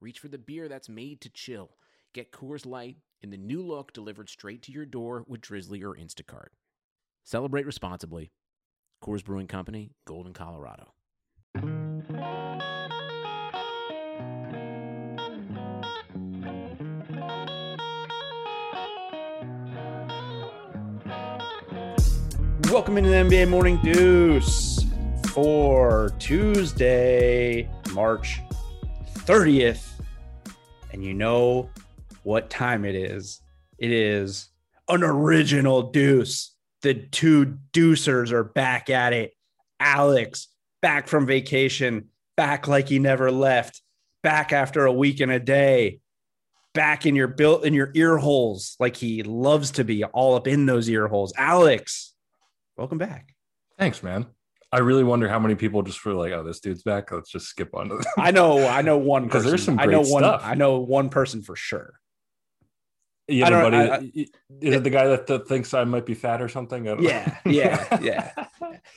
reach for the beer that's made to chill. Get Coors Light in the new look delivered straight to your door with Drizly or Instacart. Celebrate responsibly. Coors Brewing Company, Golden, Colorado. Welcome into the NBA Morning Deuce for Tuesday, March 30th. And you know what time it is? It is an original deuce. The two deucers are back at it. Alex, back from vacation, back like he never left, back after a week and a day, back in your built in your ear holes like he loves to be all up in those ear holes. Alex, welcome back. Thanks, man. I really wonder how many people just feel like, oh, this dude's back. Let's just skip on. I know, I know one because there's some I know one. stuff. I know one person for sure. You I have buddy. I- that- is it the guy that, that thinks I might be fat or something? I don't Yeah, know. yeah, yeah.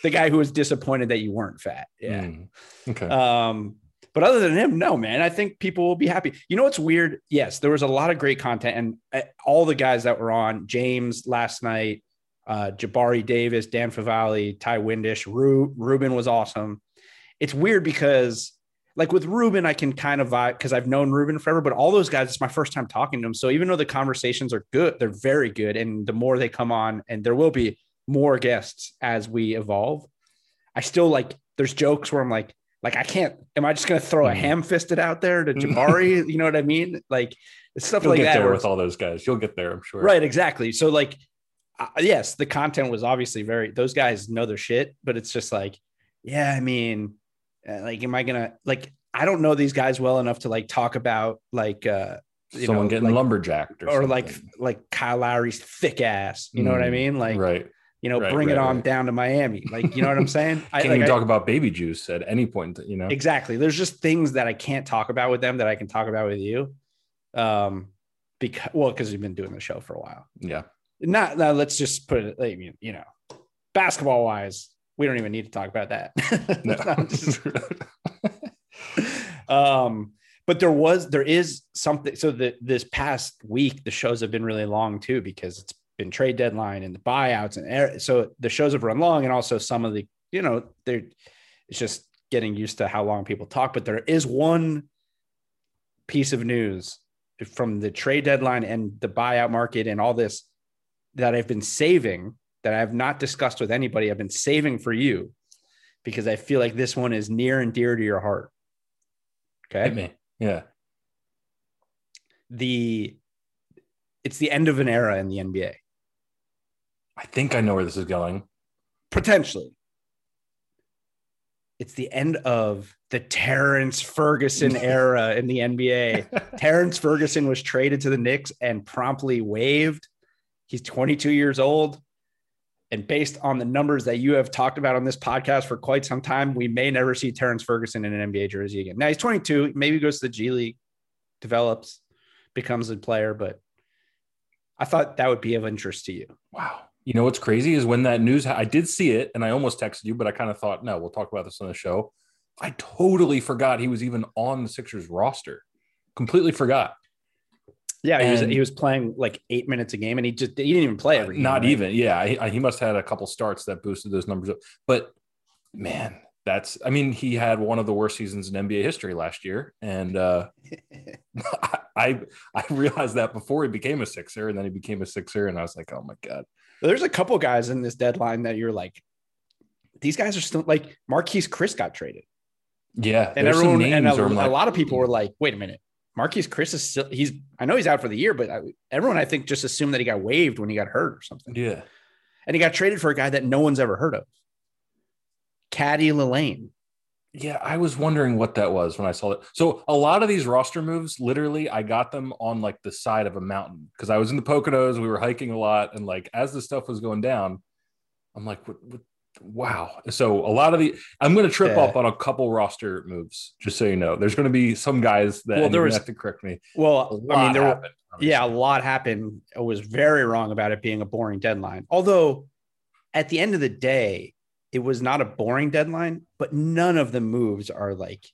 The guy who was disappointed that you weren't fat. Yeah. Mm, okay. Um, but other than him, no, man, I think people will be happy. You know what's weird? Yes, there was a lot of great content, and uh, all the guys that were on James last night, uh, Jabari Davis, Dan Favale, Ty Windish, Ru- Ruben was awesome. It's weird because, like with Ruben, I can kind of vibe because I've known Ruben forever, but all those guys, it's my first time talking to them. So even though the conversations are good, they're very good, and the more they come on, and there will be more guests as we evolve. I still like. There's jokes where I'm like, like I can't. Am I just gonna throw a Mhm. ham fisted out there to Jabari? you know what I mean? Like it's stuff You'll like get that. there with all those guys. You'll get there, I'm sure. Right, exactly. So like, uh, yes, the content was obviously very. Those guys know their shit, but it's just like, yeah, I mean, uh, like, am I gonna like? I don't know these guys well enough to like talk about like uh you Someone know, getting like, lumberjacked or, or like like Kyle Lowry's thick ass. You know what I Mm, mean? Like, right. you know, right, bring it on right. down to Miami. Like, you know what I'm saying? I Can't like, even I- talk about baby juice at any point. You know. Exactly. There's just things that I can't talk about with them that I can talk about with you. Um, because well, because you've been doing the show for a while. Yeah. Not now. Let's just put it. I mean, you know, basketball wise, we don't even need to talk about that. No. Just- um, but there was, there is something. So the this past week, the shows have been really long too because it's been trade deadline and the buyouts and so the shows have run long, and also some of the, you know, they're it's just getting used to how long people talk. But there is one piece of news from the trade deadline and the buyout market and all this that I've been saving that I have not discussed with anybody. I've been saving for you because I feel like this one is near and dear to your heart. Okay. Hit me. Yeah. The it's the end of an era in the NBA. I think I know where this is going. Potentially. It's the end of the Terrence Ferguson era in the NBA. Terrence Ferguson was traded to the Knicks and promptly waived. He's 22 years old. And based on the numbers that you have talked about on this podcast for quite some time, we may never see Terrence Ferguson in an NBA jersey again. Now he's 22, maybe goes to the G League, develops, becomes a player, but I thought that would be of interest to you. Wow. You know what's crazy is when that news, I did see it and I almost texted you, but I kind of thought, no, we'll talk about this on the show. I totally forgot he was even on the Sixers roster. Completely forgot. Yeah, he was he was playing like eight minutes a game, and he just he didn't even play every. game, Not right? even. Yeah. He, he must have had a couple starts that boosted those numbers up. But man, that's, I mean, he had one of the worst seasons in NBA history last year. And uh, I, I realized that before he became a Sixer and then he became a Sixer. And I was like, oh my God. There's a couple guys in this deadline that you're like, these guys are still like Marquese Chriss got traded, Yeah. and everyone and a, names where I'm a lot of people were like, wait a minute, Marquese Chriss is still he's I know he's out for the year, but I, everyone I think just assumed that he got waived when he got hurt or something, yeah. and he got traded for a guy that no one's ever heard of, Caddy Lane. Yeah, I was wondering what that was when I saw it. So a lot of these roster moves, literally, I got them on like the side of a mountain because I was in the Poconos. We were hiking a lot, and like as the stuff was going down, I'm like, what, what, wow. So a lot of the, I'm going to trip Yeah. up on a couple roster moves, just so you know. There's going to be some guys that Well, there was- have to correct me. Well, I mean, there were, yeah, a lot happened. I was very wrong about it being a boring deadline. Although, at the end of the day, it was not a boring deadline, but none of the moves are like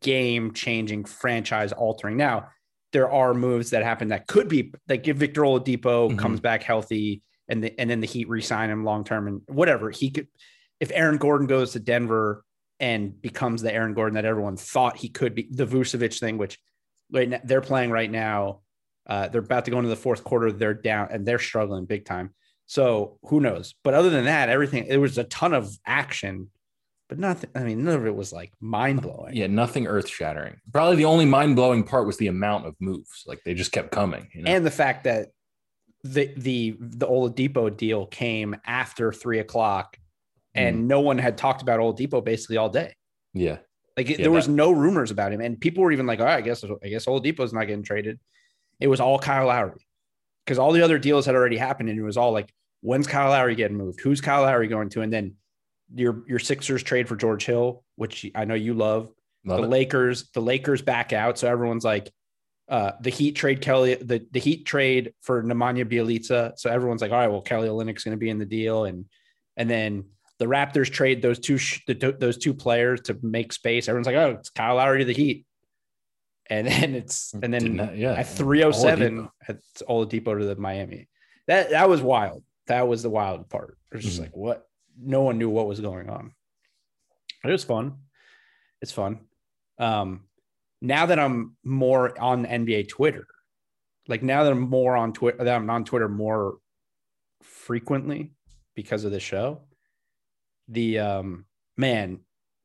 game changing, franchise altering. Now, there are moves that happen that could be like if Victor Oladipo Mhm. comes back healthy and the, and then the Heat re-sign him long term and whatever he could. If Aaron Gordon goes to Denver and becomes the Aaron Gordon that everyone thought he could be, the Vucevic thing, which right now, they're playing right now. Uh, they're about to go into the fourth quarter. They're down and they're struggling big time. So who knows? But other than that, everything there was a ton of action, but nothing. I mean, none of it was like mind blowing. Yeah, nothing earth shattering. Probably the only mind blowing part was the amount of moves. Like they just kept coming. You know? and the fact that the the the Oladipo deal came after three o'clock, and Mm. no one had talked about Oladipo basically all day. yeah, Like Yeah, there was that- no rumors about him, and people were even like, "Oh, I guess I guess Oladipo's not getting traded." It was all Kyle Lowry because all the other deals had already happened, and it was all like, "When's Kyle Lowry getting moved? Who's Kyle Lowry going to?" And then your your Sixers trade for George Hill, which I know you love. love the it. Lakers, the Lakers back out, so everyone's like, uh, the Heat trade Kelly, the the Heat trade for Nemanja Bjelica, so everyone's like, all right, well, Kelly Olynyk's going to be in the deal, and and then the Raptors trade those two sh- the, those two players to make space. Everyone's like, oh, it's Kyle Lowry to the Heat, and then it's and then that- yeah, at 307 Oladipo. it's Oladipo to the Miami. That that was wild. That was the wild part. It was just Mhm. like what no one knew what was going on. It was fun. It's fun. Um now that I'm more on NBA Twitter, like now that I'm more on Twitter that I'm on Twitter more frequently because of the show, the um man,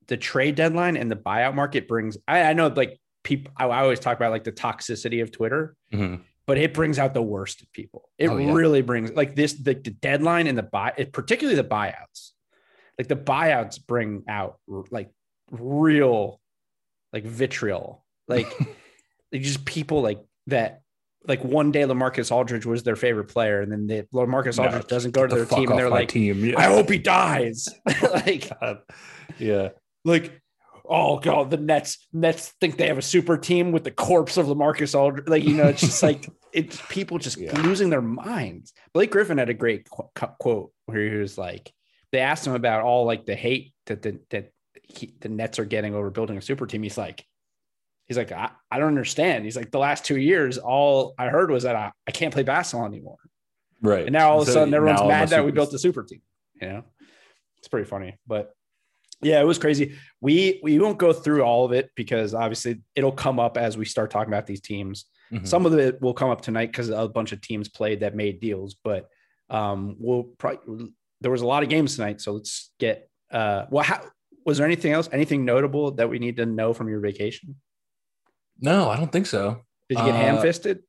the trade deadline and the buyout market brings I, I know like people I, I always talk about like the toxicity of Twitter Mhm. but it brings out the worst of people. It Oh, yeah. really brings like this the, the deadline and the buy, it, particularly the buyouts. Like the buyouts bring out like real like vitriol, like just people like that. Like one day, Lamarcus Aldridge was their favorite player, and then the Lamarcus No, Aldridge doesn't go to the their team, and they're like, team. Yeah. "I hope he dies." Oh, like, God. yeah. like oh god the nets nets think they have a super team with the corpse of lamarcus aldridge like you know it's just like it's people just Yeah. losing their minds blake griffin had a great qu- quote where he was like they asked him about all like the hate that the that he, the nets are getting over building a super team he's like he's like I, I don't understand he's like the last two years all i heard was that i, I can't play basketball anymore Right. and now all of a So sudden everyone's mad that we built a super team. You know, it's pretty funny, but yeah, it was crazy. We we won't go through all of it because obviously it'll come up as we start talking about these teams. Mhm. Some of it will come up tonight because a bunch of teams played that made deals, but um, we'll probably there was a lot of games tonight, so let's get. Uh, well, how was there anything else? Anything notable that we need to know from your vacation? No, I don't think so. Did you get Uh, ham fisted?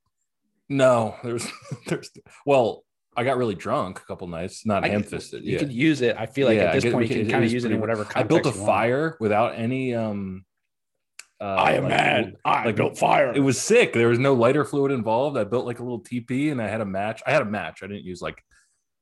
No, there's, there's. Well, I got really drunk a couple nights, not ham fisted. You Yeah, could use it. I feel like Yeah, at this get- point you can kind of use it in whatever I built a context you want. fire without any. um uh, I am like, mad. I like- built fire. It was sick. There was no lighter fluid involved. I built like a little teepee, and I had a match. I had a match. I didn't use like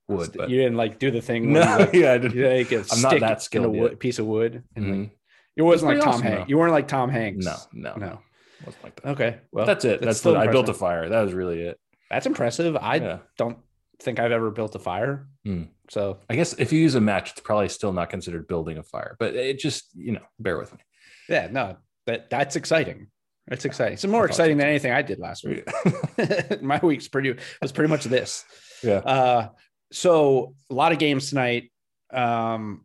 wood, but you didn't like do the thing. no, like, yeah, I didn't. you like I'm not that in a wood, piece of wood. And like, Mhm. it wasn't like Tom awesome, Hanks. You weren't like Tom Hanks. No, no, no. Wasn't like that. Okay, well, that's it. That's, still the, I built a fire. That was really it. That's impressive. I yeah. don't think I've ever built a fire. Hmm. So I guess if you use a match, it's probably still not considered building a fire. But it just, you know, bear with me. yeah, no, that that's exciting. That's exciting. It's more exciting than anything I did last week. My week's pretty was pretty much this. yeah. Uh, so a lot of games tonight. Um,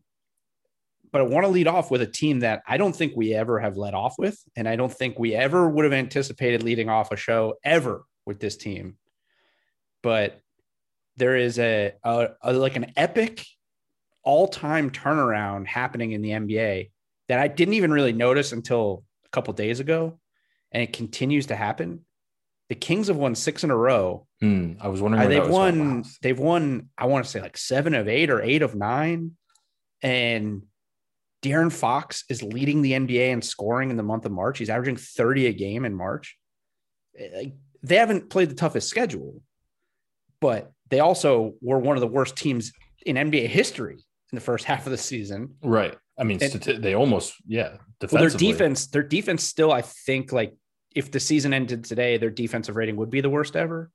but I want to lead off with a team that I don't think we ever have led off with, and I don't think we ever would have anticipated leading off a show ever with this team. But there is a, a, a like an epic all-time turnaround happening in the NBA that I didn't even really notice until a couple days ago, and it continues to happen. The Kings have won six in a row, Hmm, I was wondering. uh, they've was won. They've won. I want to say like seven of eight or eight of nine, and De'Aaron Fox is leading the NBA in scoring in the month of March. He's averaging 30 a game in March. Eh, they haven't played the toughest schedule, but they also were one of the worst teams in NBA history in the first half of the season. Right. I mean, And- they almost yeah. Well, their defense, their defense still, I think, like if the season ended today, their defensive rating would be the worst ever.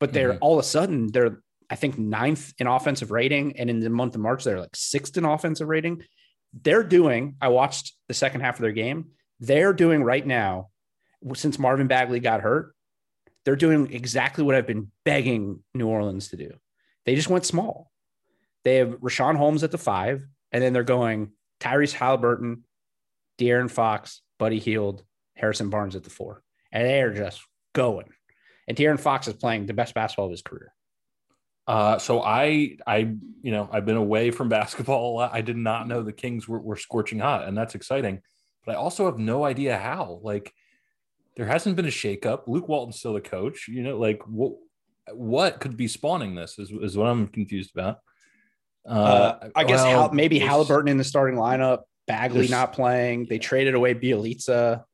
But they're Mhm. all of a sudden they're, I think, ninth in offensive rating, and in the month of March they're like sixth in offensive rating. They're doing. I watched the second half of their game. They're doing right now, since Marvin Bagley got hurt. They're doing exactly what I've been begging New Orleans to do. They just went small. They have Richaun Holmes at the five, and then they're going Tyrese Halliburton, De'Aaron Fox, Buddy Hield, Harrison Barnes at the four. And they're just going. And De'Aaron Fox is playing the best basketball of his career. Uh, so I, I, you know, I've been away from basketball a lot. I did not know the Kings were, were scorching hot, and that's exciting. But I also have no idea how. Like, there hasn't been a shakeup. Luke Walton's still the coach. You know, like what, what could be spawning this is, is what I'm confused about. Uh, I guess well, maybe Halliburton in the starting lineup, Bagley not playing. They traded away Bjelica.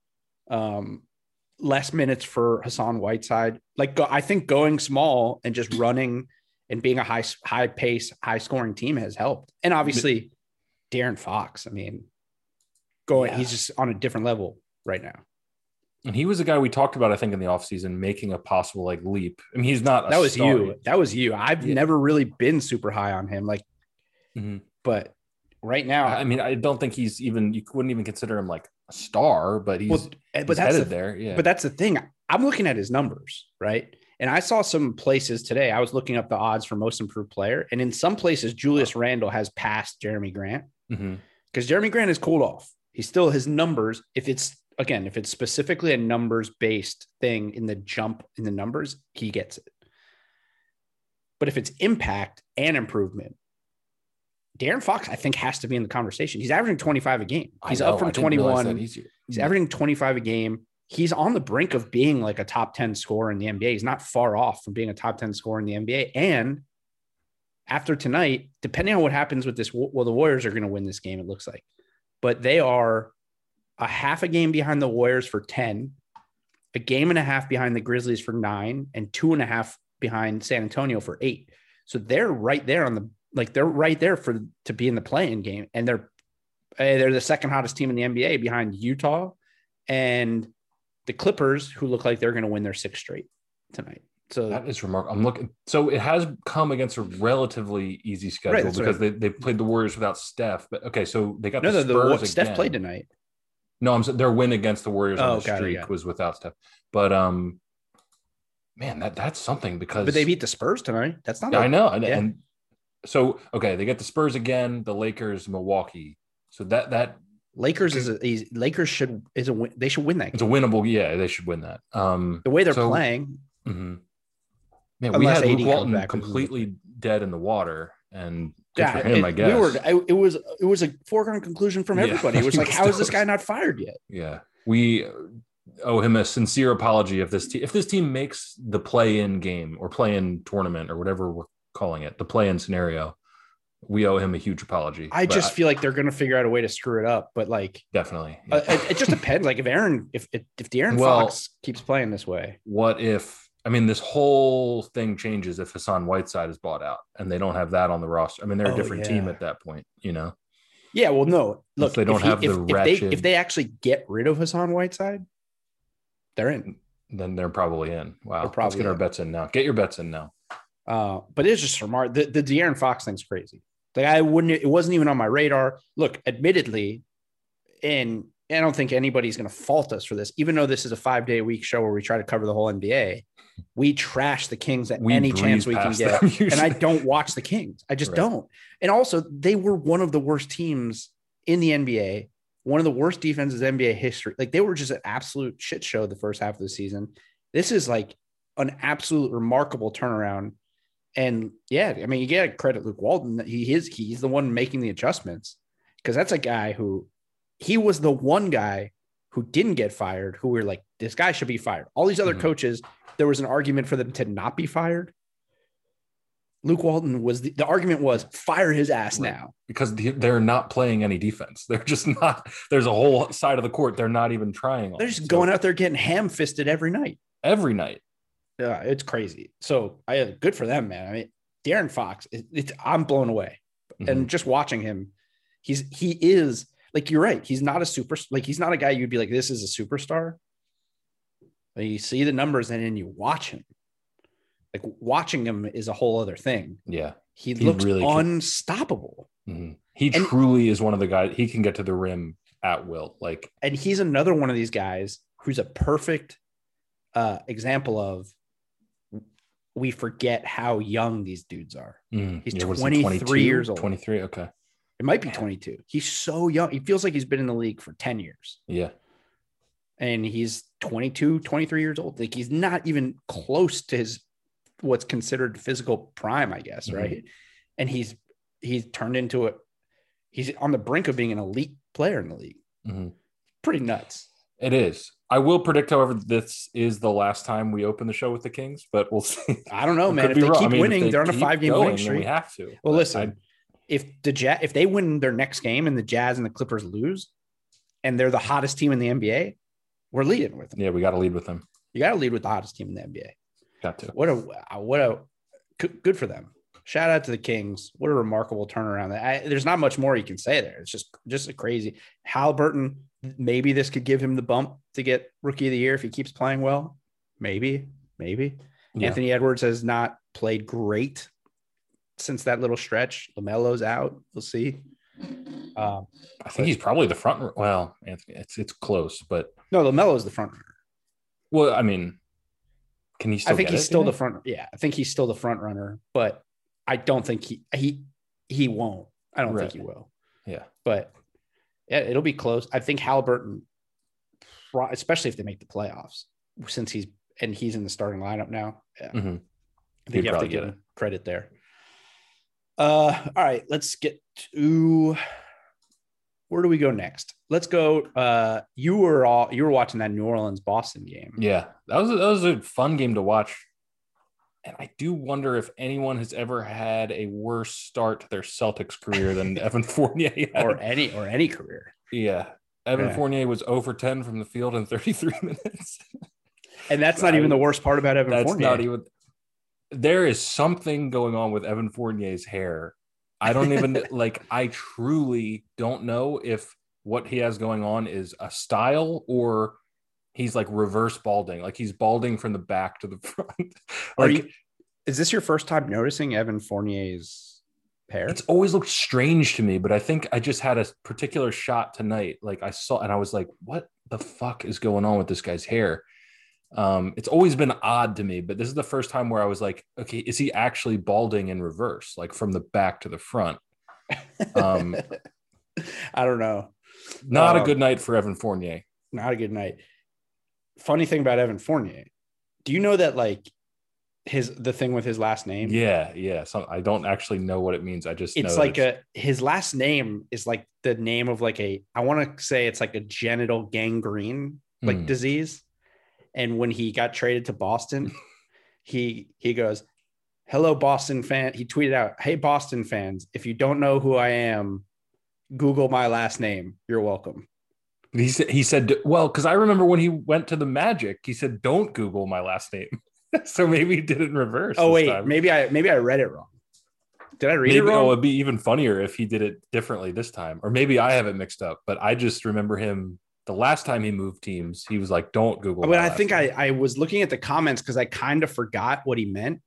Um, less minutes for Hassan Whiteside. Like go, I think going small and just running and being a high high pace, high scoring team has helped. And obviously, De'Aaron Fox. I mean, going Yeah. he's just on a different level right now. And he was a guy we talked about, I think, in the offseason, making a possible like leap. I mean, he's not. a That was star you. That was you. I've Yeah. never really been super high on him. Like, Mhm. but right now, I mean, I don't think he's even. You wouldn't even consider him like a star, but he's, well, eh, he's but that's headed the, there. Yeah. But that's the thing. I'm looking at his numbers, right? And I saw some places today. I was looking up the odds for most improved player, and in some places, Julius Randle has passed Jerami Grant mm-hmm. because Jerami Grant is cooled off. He still his numbers. If it's again, if it's specifically a numbers based thing in the jump in the numbers, he gets it. But if it's impact and improvement, De'Aaron Fox, I think, has to be in the conversation. He's averaging 25 a game. He's know, up from I didn't realize 21. He's mm-hmm. averaging 25 a game. He's on the brink of being like a top 10 scorer in the NBA. He's not far off from being a top 10 scorer in the NBA. And after tonight, depending on what happens with this, well, the Warriors are going to win this game, it looks like. But they are a half a game behind the Warriors for 10, a game and a half behind the Grizzlies for nine, and two and a half behind San Antonio for eight. So they're right there on the like they're right there for to be in the playing game, and they're eh, they're the second hottest team in the NBA behind Utah and the Clippers, who look like they're going to win their sixth straight tonight. So That is remarkable. I'm looking. So it has come against a relatively easy schedule that's because right. they, they played the Warriors without Steph. But okay, so they got no, the the, the, Spurs Steph played tonight. No, I'm their win against the Warriors Oh, on the it, streak yeah. was without Steph. But um, man, that that's something because But they beat the Spurs tonight. That's not. A- I know. And, Yeah. and so okay, they get the Spurs again, the Lakers, Milwaukee. So that that Lakers is a, is- Lakers should is a win. They should win that. it's a winnable. Yeah, they should win that. Um, The way they're so- playing, mhm. Man, we had AD Luke Walton back, completely dead in the water, and yeah, for him, it, I guess. we were. I, it was it was a foregone conclusion from Yeah, everybody. It was like, how is this guy not fired yet? Yeah, we owe him a sincere apology if this te- if this team makes the play-in game or play-in tournament or whatever we're calling it, the play-in scenario. We owe him a huge apology. I just feel like they're going to figure out a way to screw it up. But like, definitely. uh, it, it just depends. Like if Aaron, if if, if De'Aaron Well- Fox keeps playing this way, what if I mean this whole thing changes if Hassan Whiteside is bought out and they don't have that on the roster? I mean, they're a Oh, different team at that point, you know. yeah. Well, no. Look, they don't if he- have the if, if they if they actually get rid of Hassan Whiteside, they're in. Then they're probably in. Wow. They're Let's probably get our bets in now. Get your bets in now. Uh, but it's just smart. The the De'Aaron Fox thing's crazy. Like I wouldn't. It wasn't even on my radar. Look, admittedly, and I don't think anybody's going to fault us for this, even though this is a five day week show where we try to cover the whole NBA. We trash the Kings at We any chance we can get, and I don't watch the Kings. I just Right. don't. And also, they were one of the worst teams in the NBA. One of the worst defenses in NBA history. Like they were just an absolute shit show the first half of the season. This is like an absolute remarkable turnaround. And yeah, I mean, you get to credit Luke Walton. He is he's the one making the adjustments because that's a guy who he was the one guy who didn't get fired. Who were like, this guy should be fired. All these other Mhm. coaches, there was an argument for them to not be fired. Luke Walton was the, the argument was fire his ass Right. now. because they're not playing any defense. They're just not. There's a whole side of the court they're not even trying. On. They're just So going out there getting ham fisted every night. every night. Yeah, it's crazy. So I good for them, man. I mean, De'Aaron Fox, it, it's I'm blown away. Mhm. And just watching him, he's he is like you're right. He's not a super like he's not a guy you'd be like this is a superstar. But you see the numbers and then you watch him. Like watching him is a whole other thing. yeah, He, He looks really unstoppable. Mhm. he And- truly is one of the guys. He can get to the rim at will. Like And he's another one of these guys who's a perfect uh, example of we forget how young these dudes are. mm, He's is 23 years old. 23. Okay. It might be 22. He's so young. He feels like he's been in the league for 10 years. Yeah. And he's 22, 23 years old. Like he's not even close to his what's considered physical prime, I guess, Mhm. right? And he's he's turned into a he's on the brink of being an elite player in the league. Mhm. Pretty nuts. It is. I will predict, however, this is the last time we open the show with the Kings, but we'll see. I don't know, man. If they wrong. keep I mean, winning, they are on a five game winning streak. We have to. Well, listen, if the Jazz, if they win their next game and the Jazz and the Clippers lose, and they're the hottest team in the NBA, we're leading with them. Yeah, we got to lead with them. You got to lead with the hottest team in the NBA. Got to. What a uh, what a good good for them. Shout out to the Kings. What a remarkable turnaround. I, there's not much more you can say there. It's just just a crazy. Halliburton, maybe this could give him the bump to get rookie of the year if he keeps playing well. Maybe, maybe. Yeah. Anthony Edwards has not played great since that little stretch. Lamelo's out. We'll see. Um, I think he's probably the front. Well, Anthony, it's it's close, but no, Lamelo's the front runner. well, I mean, can he still? I think he's it, still the front. Yeah, I think he's still the front runner, but I don't think he he he won't. I don't Right. think he will. Yeah. But it'll be close. I think Halliburton, especially if they make the playoffs, since he's and he's in the starting lineup now. Yeah, Mhm. I He'd think you have to give get him credit there. Uh, all right, let's get to where do we go next? Let's go. Uh, you were all you were watching that New Orleans Boston game. Yeah, that was a, that was a fun game to watch, and I do wonder if anyone has ever had a worse start to their Celtics career than Evan Fournier. Had. or any or any career. yeah, Evan Yeah. Fournier was over ten from the field in 33 minutes. And that's not even the worst part about Evan That's Fournier. not even. There is something going on with Evan Fournier's hair. I don't even like. I truly don't know if what he has going on is a style or he's like reverse balding. Like he's balding from the back to the front. Like you- Is this your first time noticing Evan Fournier's hair? it's always looked strange to me, but I think I just had a particular shot tonight. Like I saw, and I was like, "What the fuck is going on with this guy's hair?" Um, it's always been odd to me, but this is the first time where I was like, "Okay, is he actually balding in reverse, like from the back to the front?" Um, I don't know. not Um, a good night for Evan Fournier. Not a good night. Funny thing about Evan Fournier. Do you know that like his the thing with his last name? Yeah, yeah. So I don't actually know what it means. I just It's like that a his last name is like the name of like a I want to say it's like a genital gangrene like Hmm. disease. And when he got traded to Boston, he he goes, "Hello Boston fan." He tweeted out, "Hey Boston fans, if you don't know who I am, Google my last name. You're welcome." He said he said well because I remember when he went to the Magic, he said, "Don't Google my last name." so maybe he did it in reverse. Oh wait, time. maybe I maybe I read it wrong. Did I read maybe it wrong? oh, it'd be even funnier if he did it differently this time, or maybe I have it mixed up. But I just remember him the last time he moved teams. He was like, "Don't Google." but I think I, I was looking at the comments because I kind of forgot what he meant,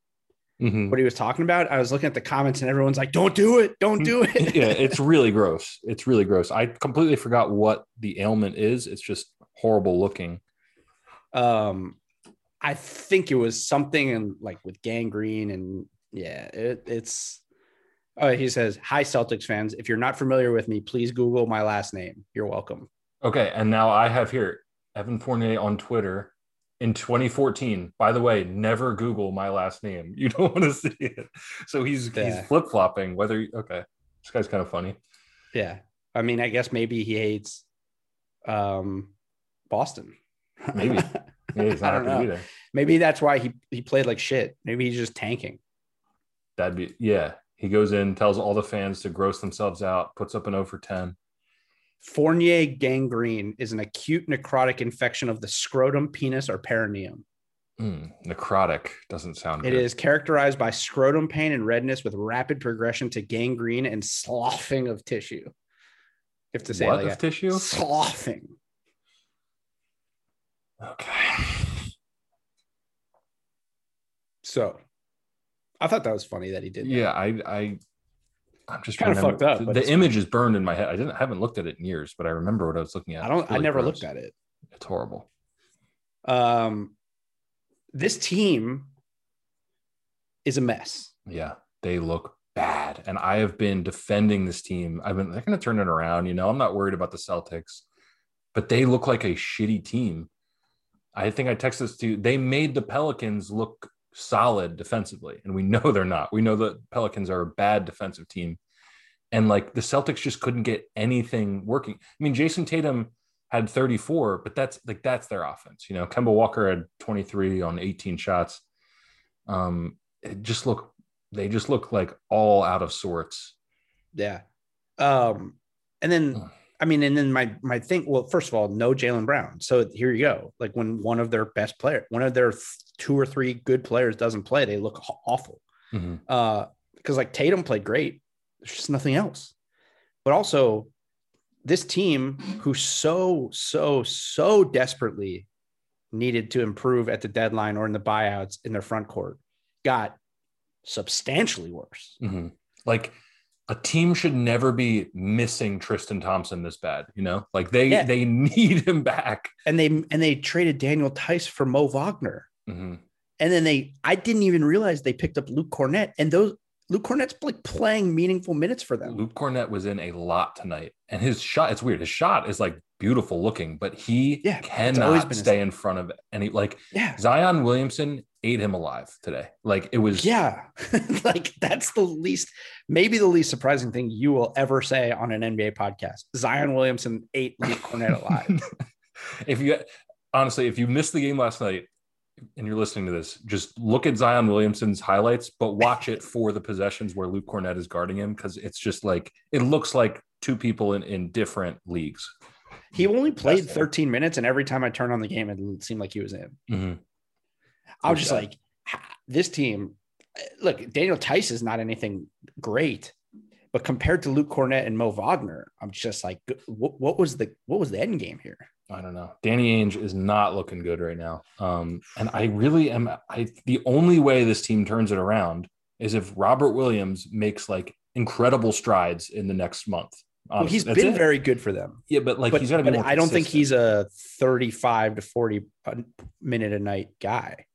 Mhm. what he was talking about. I was looking at the comments and everyone's like, "Don't do it, don't do it." yeah, it's really gross. It's really gross. I completely forgot what the ailment is. It's just horrible looking. um, I think it was something in like with gangrene and yeah, it, it's. Oh, he says, "Hi Celtics fans. If you're not familiar with me, please Google my last name. You're welcome." Okay, and now I have here Evan Fournier on Twitter in 2014. By the way, never Google my last name. You don't want to see it. So he's Yeah. he's flip flopping. Whether okay, this guy's kind of funny. Yeah, I mean, I guess maybe he hates, um, Boston. Maybe. Yeah, he's I don't happy know. there. Maybe that's why he he played like shit. Maybe he's just tanking. That'd be yeah. He goes in, tells all the fans to gross themselves out, puts up an 0 for 10. Fournier gangrene is an acute necrotic infection of the scrotum, penis, or perineum. Mm, necrotic doesn't sound It good. is characterized by scrotum pain and redness with rapid progression to gangrene and sloughing of tissue. Have to say what like of that. tissue? Sloughing. Okay. So I thought that was funny that he did. that. Yeah, I I I'm just Kinda fucked up, The, the image is burned in my head. I didn't I haven't looked at it in years, but I remember what I was looking at. I don't It's I never gross. looked at it. It's horrible. Um this team is a mess. Yeah, they look bad. And I have been defending this team. I've been they're gonna turn it around. You know, I'm not worried about the Celtics, but they look like a shitty team. I think I texted this to you. They made the Pelicans look solid defensively, and we know they're not. We know the Pelicans are a bad defensive team. And like the Celtics just couldn't get anything working. I mean, Jayson Tatum had 34, but that's like that's their offense. You know, Kemba Walker had 23 on 18 shots. Um, it just look they just look like all out of sorts. Yeah. Um, and then. I mean, and then my my thing. Well, first of all, no Jaylen Brown. So here you go. Like when one of their best player, one of their th- two or three good players doesn't play, they look awful. Mhm. Uh, because like Tatum played great. There's just nothing else. But also, this team who so so so desperately needed to improve at the deadline or in the buyouts in their front court got substantially worse. Mhm. Like a team should never be missing Tristan Thompson this bad, you know? Like they Yeah. they need him back. and they and they traded Daniel Theis for Mo Wagner, Mhm. and then they I didn't even realize they picked up Luke Kornet, and those Luke Kornet's like playing meaningful minutes for them. Luke Kornet was in a lot tonight, and his shot, it's weird. His shot is like beautiful looking, but he Yeah, cannot stay in front of any like Yeah, Zion Williamson ate him alive today. Like it was yeah, like that's the least maybe the least surprising thing you will ever say on an NBA podcast. Zion Williamson ate Luke Kornet alive. if you honestly, if you missed the game last night and you're listening to this, just look at Zion Williamson's highlights, but watch it for the possessions where Luke Kornet is guarding him because it's just like it looks like two people in, in different leagues. He only played 13 minutes, and every time I turned on the game, it seemed like he was in. Mhm. I was For just sure. like, this team. Look, Daniel Theis is not anything great, but compared to Luke Kornet and Mo Wagner, I'm just like, what, what was the what was the end game here? I don't know. Danny Ainge is not looking good right now. Um, and I really am. I the only way this team turns it around is if Robert Williams makes like incredible strides in the next month. Well, he's That's been it. very good for them, yeah, but like but, he's got to be. I don't think he's a 35 to 40 minute a night guy.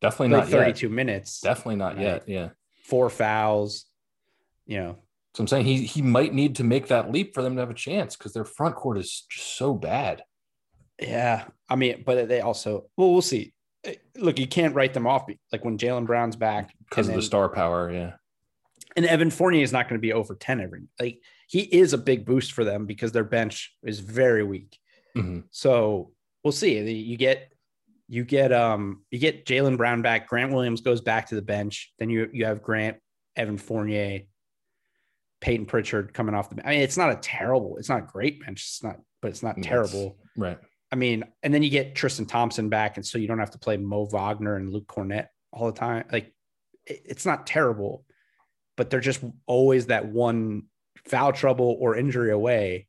definitely not yet. 32 minutes, Definitely not yet. Yeah. four fouls. You know, So I'm saying he he might need to make that leap for them to have a chance because their front court is just so bad. yeah. I mean, but they also well, we'll see. Eh, Look, you can't write them off. Like when Jaylen Brown's back, Because of the star power, yeah. and Evan Fournier is not going to be over 10 every like he is a big boost for them because their bench is very weak. Mhm. So we'll see. You get you get um you get Jaylen Brown back, Grant Williams goes back to the bench, then you you have Grant, Evan Fournier, Payton Pritchard coming off the bench. I mean, it's not a terrible, it's not a great bench, it's not, but it's not terrible. Right. I mean, and then you get Tristan Thompson back, and so you don't have to play Mo Wagner and Luke Kornet all the time. Like, it- it's not terrible, but they're just always that one foul trouble or injury away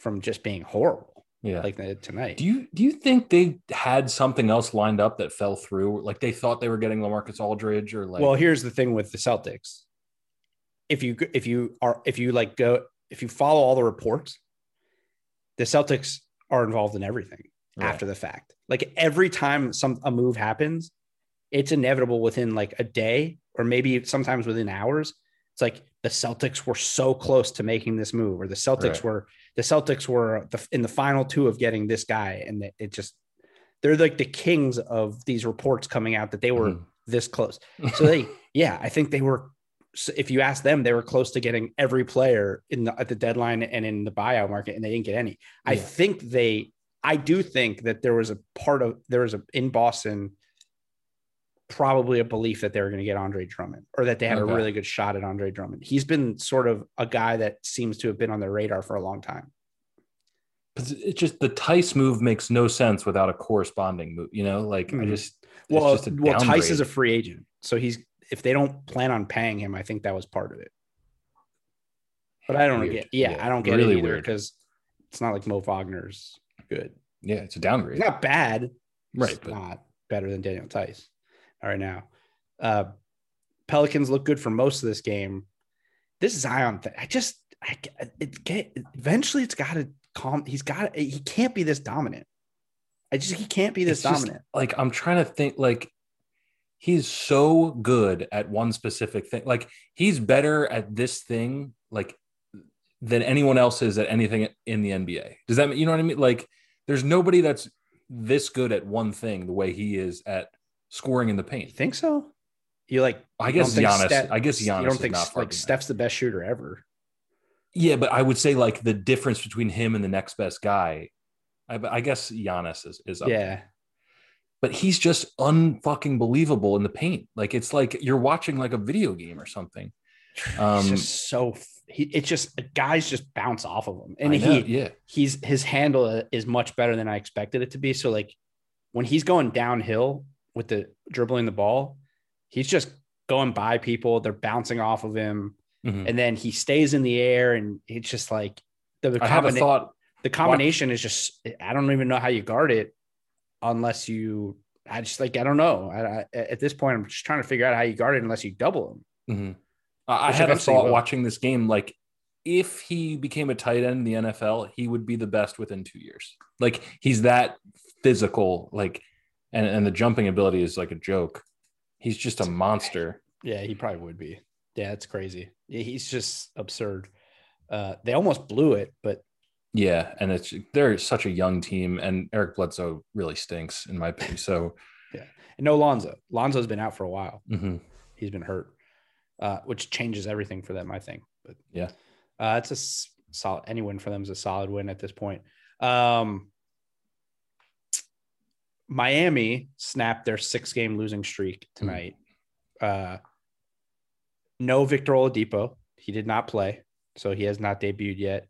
from just being horrible, Yeah. like tonight. do you do you think they had something else lined up that fell through? Like they thought they were getting Lamarcus Aldridge or like well, here's the thing with the Celtics. If you if you are if you like go if you follow all the reports, the Celtics are involved in everything. Right. after the fact. Like every time some a move happens, it's inevitable within like a day or maybe sometimes within hours. It's like the Celtics were so close to making this move, or the Celtics Right. were the Celtics were the, in the final two of getting this guy, and it, it just they're like the kings of these reports coming out that they were Mhm. this close. So they, yeah, I think they were. If you ask them, they were close to getting every player in the at the deadline and in the buyout market, and they didn't get any. I think they, I do think that there was a part of there was a in Boston probably a belief that they were going to get Andre Drummond or that they had Okay. a really good shot at Andre Drummond. He's been sort of a guy that seems to have been on their radar for a long time. It's just the Theis move makes no sense without a corresponding move. You know, like I Mhm. just Well, just well, Theis is a free agent, so he's if they don't plan on paying him, I think that was part of it. But I don't Weird. get, yeah, Yeah, I don't get really it either weird. because it's not like Mo Wagner's good. yeah, it's a downgrade, He's not bad, right? It's But not better than Daniel Theis. Right, now, uh, Pelicans look good for most of this game. This Zion thing, I just, I, it, get eventually it's got to calm. He's got, he can't be this dominant. I just, he can't be this it's just, dominant. like I'm trying to think like he's so good at one specific thing. Like he's better at this thing like than anyone else is at anything in the NBA. Does that mean you know what I mean? Like there's nobody that's this good at one thing the way he is at scoring in the You paint. think so? You like? I you guess Giannis. Steph- I guess You Giannis don't is think not like. Steph's the best shooter ever? Yeah, but I would say like the difference between him and the next best guy. I, I guess Giannis is, is up Yeah, but he's just unfucking believable in the paint. Like it's like you're watching like a video game or something. Um, he's just so. He, it's just guys just bounce off of him, and know, he yeah, he's his handle is much better than I expected it to be. So like when he's going downhill with the dribbling the ball, he's just going by people. They're bouncing off of him, Mhm. and then he stays in the air, and it's just like the, the, I have a combina- thought. the combination is just. I don't even know how you guard it unless you. I just like I don't know. I, I, at this point, I'm just trying to figure out how you guard it unless you double him. Mhm. I, I had a thought watching this game. Like if he became a tight end in the NFL, he would be the best within two years. Like he's that physical. Like and and the jumping ability is like a joke. He's just a monster. Yeah, he probably would be. Yeah, it's crazy. Yeah, he's just absurd. Uh, they almost blew it, but Yeah, and it's they're such a young team, and Eric Bledsoe really stinks in my opinion. So. Yeah, and no Lonzo. Lonzo's been out for a while. mhm. He's been hurt, uh, which changes everything for them, I think. But Yeah. uh, it's a solid. Any win for them is a solid win at this point. Um, Miami snapped their six-game losing streak tonight. Uh, no Victor Oladipo. He did not play, so he has not debuted yet.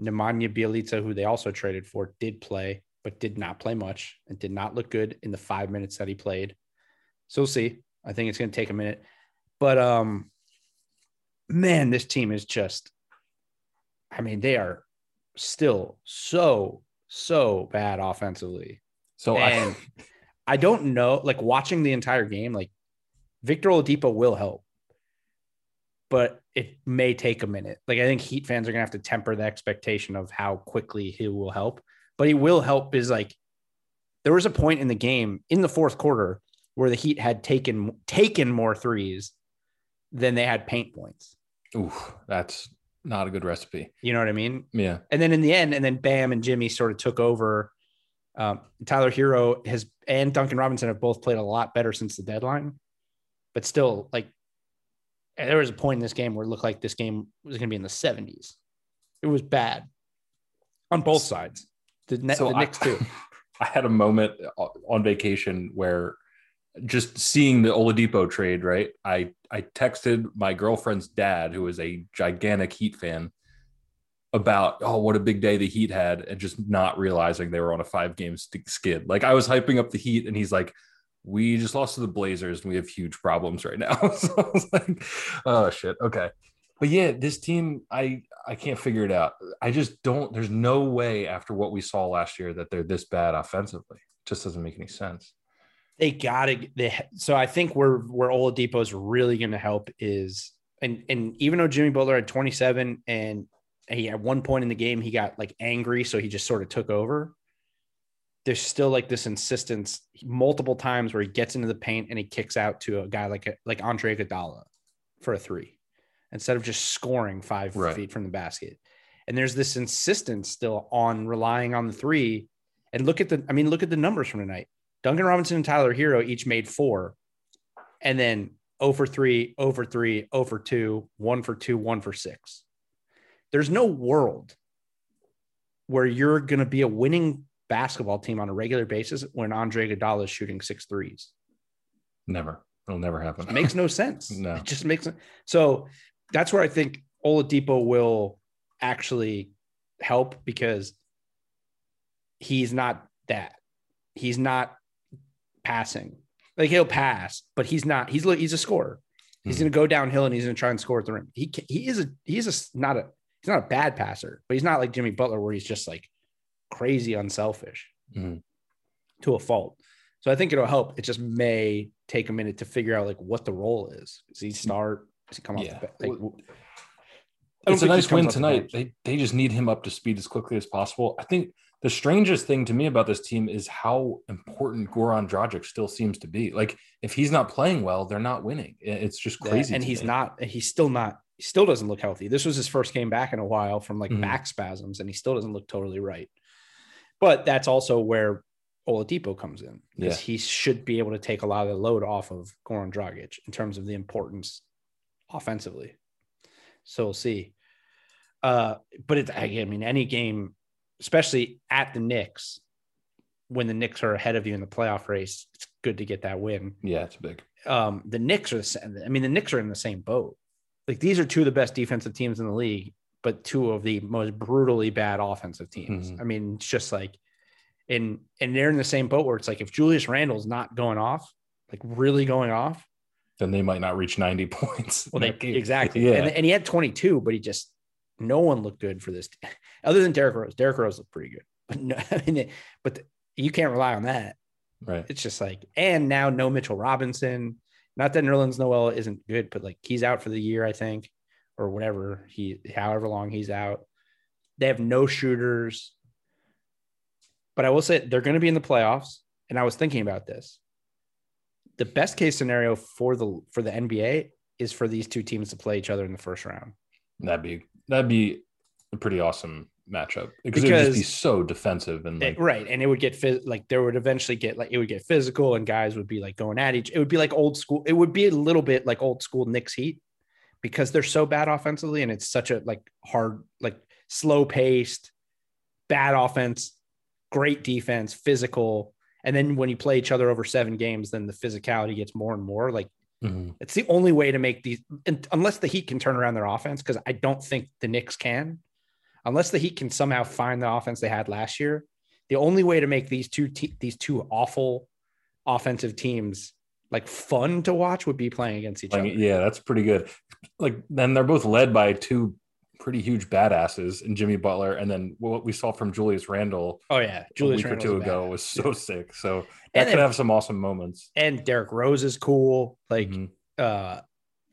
Nemanja Bjelica, who they also traded for, did play, but did not play much and did not look good in the five minutes that he played. So we'll see. I think it's going to take a minute, but um, man, this team is just. I mean, they are still so so bad offensively, So and I, I don't know. Like watching the entire game, like Victor Oladipo will help, but it may take a minute. Like I think Heat fans are gonna have to temper the expectation of how quickly he will help. But he will help. Is like there was a point in the game in the fourth quarter where the Heat had taken taken more threes than they had paint points. Ooh, that's not a good recipe. You know what I mean? Yeah, And then in the end, and then Bam and Jimmy sort of took over. Um, Tyler Herro has and Duncan Robinson have both played a lot better since the deadline, but still, like there was a point in this game where it looked like this game was going to be in the 70s. It was bad on both sides. The, net, So the I- Knicks too. I had a moment on vacation where just seeing the Oladipo trade, right? I I texted my girlfriend's dad, who is a gigantic Heat fan, about oh what a big day the Heat had, and just not realizing they were on a five game skid. Like I was hyping up the Heat, and he's like, "We just lost to the Blazers, and we have huge problems right now." so I was like, "Oh shit, okay." But yeah, this team, I I can't figure it out. I just don't. There's no way after what we saw last year that they're this bad offensively. It just doesn't make any sense. they got to they so I think where where Oladipo is really going to help is and and even though Jimmy Butler had 27 and he at one point in the game he got like angry so he just sort of took over there's still like this insistence multiple times where he gets into the paint and he kicks out to a guy like like Andre Iguodala for a 3 instead of just scoring 5 Right. feet from the basket and there's this insistence still on relying on the 3 and look at the I mean look at the numbers from tonight Duncan Robinson and Tyler Herro each made four. And then 0 for 3, 0 for 3, 0 for 2, 1 for 2, 1 for 6. There's no world where you're going to be a winning basketball team on a regular basis when Andre Iguodala is shooting six threes. Never. It'll never happen. It makes no sense. No. It just makes so that's where I think Oladipo will actually help because he's not that. He's not passing. Like he'll pass, but he's not. He's he's a scorer. He's Mhm. going to go downhill and he's going to try and score at the rim. He he is a he is a not a he's not a bad passer, but he's not like Jimmy Butler where he's just like crazy unselfish Mhm. to a fault. So I think it'll help. It just may take a minute to figure out like what the role is. Does he start? Does he come off the bench? Like, It's a nice win off the tonight. They they just need him up to speed as quickly as possible. I think the strangest thing to me about this team is how important Goran Dragic still seems to be. Like if he's not playing well, they're not winning. It's just Yeah, crazy. and he's me. not. He's still not. He still doesn't look healthy. This was his first game back in a while from like Mhm. back spasms, and he still doesn't look totally right. But that's also where Oladipo comes in because Yeah. he should be able to take a lot of the load off of Goran Dragic in terms of the importance offensively. So we'll see. Uh, but it's I mean any game, especially at the Knicks, when the Knicks are ahead of you in the playoff race, it's good to get that win Yeah, it's big. um, the Knicks are the same. I mean, the Knicks are in the same boat. Like these are two of the best defensive teams in the league, but two of the most brutally bad offensive teams. Mhm. I mean, it's just like, and and they're in the same boat where it's like if Julius Randle's not going off, like really going off, Then they might not reach 90 points. well, they exactly. Yeah. And, and he had 22, but he just no one looked good for this. Other than Derrick Rose, Derrick Rose looked pretty good, but no, I mean, but you can't rely on that. right. it's just like, and now no Mitchell Robinson. Not that Nerlens Noel isn't good, but like he's out for the year, I think, or whatever he, however long he's out. They have no shooters. But I will say they're going to be in the playoffs, and I was thinking about this. The best case scenario for the for the NBA is for these two teams to play each other in the first round. That'd be that'd be a pretty awesome matchup because, it would just be so defensive and like It- right and it would get phys- like there would eventually get like it would get physical and guys would be like going at each it would be like old school it would be a little bit like old school Knicks heat because they're so bad offensively and it's such a like hard like slow paced bad offense great defense physical and then when you play each other over seven games then the physicality gets more and more like Mhm. it's the only way to make these, and unless the Heat can turn around their offense, because I don't think the Knicks can. Unless the Heat can somehow find the offense they had last year, the only way to make these two te- these two awful offensive teams like fun to watch would be playing against each Like, other. yeah, that's pretty good. Like then they're both led by two pretty huge badasses in Jimmy Butler, and then what we saw from Julius Randle Oh yeah, a Julius week or two ago was so sick. So And that could if- have some awesome moments. and Derrick Rose is cool. Like Mhm. uh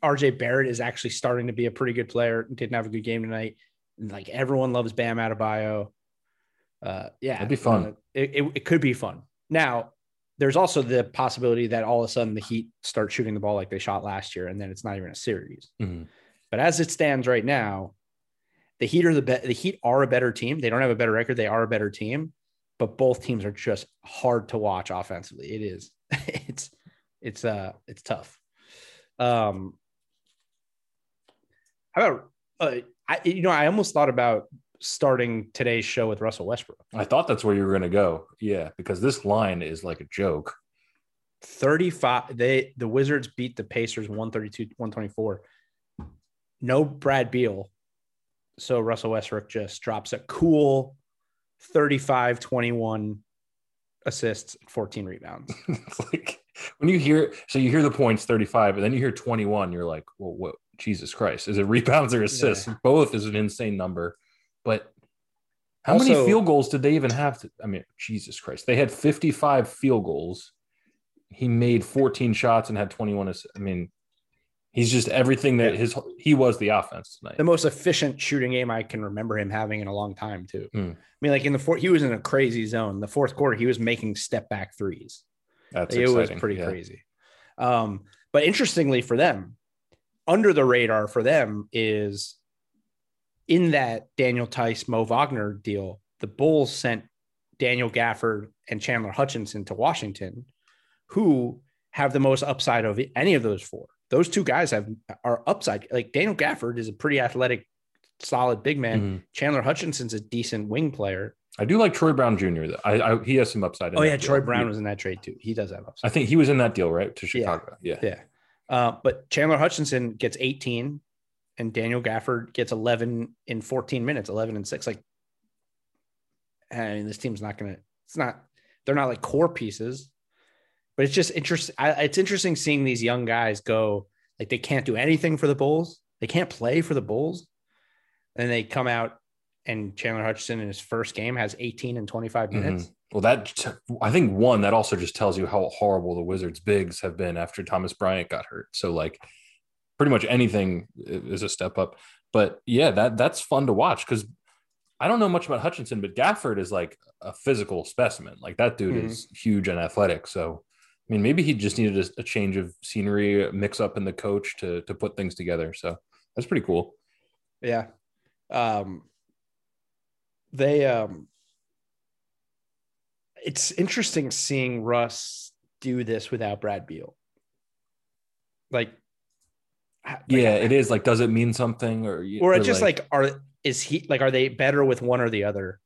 RJ Barrett is actually starting to be a pretty good player. Didn't have a good game tonight. Like everyone loves Bam Adebayo. Uh yeah. it'd be fun. uh, It, it, it could be fun. Now, there's also the possibility that all of a sudden the Heat start shooting the ball like they shot last year, and then it's not even a series. Mhm. But as it stands right now, the Heat are the be- the Heat are a better team. They don't have a better record. They are a better team, but both teams are just hard to watch offensively. It is. it's it's uh it's tough. Um how about uh I you know I almost thought about starting today's show with Russell Westbrook. I thought that's where you were going to go. Yeah, because this line is like a joke. 35 they the Wizards beat the Pacers 132 124. No Brad Beal. So Russell Westbrook just drops a cool 35 21 assists, 14 rebounds. it's like when you hear so you hear the points 35 and then you hear 21 you're like well what jesus christ is it rebounds or assists Yeah. both is an insane number but how Also- many field goals did they even have to i mean jesus christ they had 55 field goals he made 14 shots and had 21 assists. i mean he's just everything that his he was the offense tonight The most efficient shooting game I can remember him having in a long time, too. Hmm. I mean, like in the fourth, he was in a crazy zone. The fourth quarter, he was making step back threes. that's it exciting. was pretty Yeah. crazy. Um, but interestingly for them, under the radar for them is in that Daniel Theis, Mo Wagner deal, the Bulls sent Daniel Gafford and Chandler Hutchinson to Washington, who have the most upside of any of those four. Those two guys have are upside. Like Daniel Gafford is a pretty athletic, solid big man. Mhm. Chandler Hutchinson's a decent wing player. I do like Troy Brown Jr. Though. I, I he has some upside. Oh yeah, deal. Troy Brown He- was in that trade too. He does have upside. I think he was in that deal, right, to Chicago. Yeah. Yeah. Uh, but Chandler Hutchinson gets 18 and Daniel Gafford gets 11 in 14 minutes, 11 and six. Like, I mean, this team's not going to, it's not, they're not like core pieces, but it's just interesting. It's interesting seeing these young guys go, like, they can't do anything for the Bulls. They can't play for the Bulls. And they come out and Chandler Hutchinson in his first game has 18 and 25 minutes. Mhm. Well, that I think one that also just tells you how horrible the Wizards' bigs have been after Thomas Bryant got hurt. So like, pretty much anything is a step up. But yeah, that that's fun to watch because I don't know much about Hutchinson, but Gafford is like a physical specimen. Like that dude Mhm. is huge and athletic. So I mean, maybe he just needed a, a change of scenery, a mix up in the coach to to put things together. So that's pretty cool. Yeah. Um they um it's interesting seeing Russ do this without Brad Beal. Like, like, Yeah, it is. Like, does it mean something, or or it's just like, are is he like are they better with one or the other?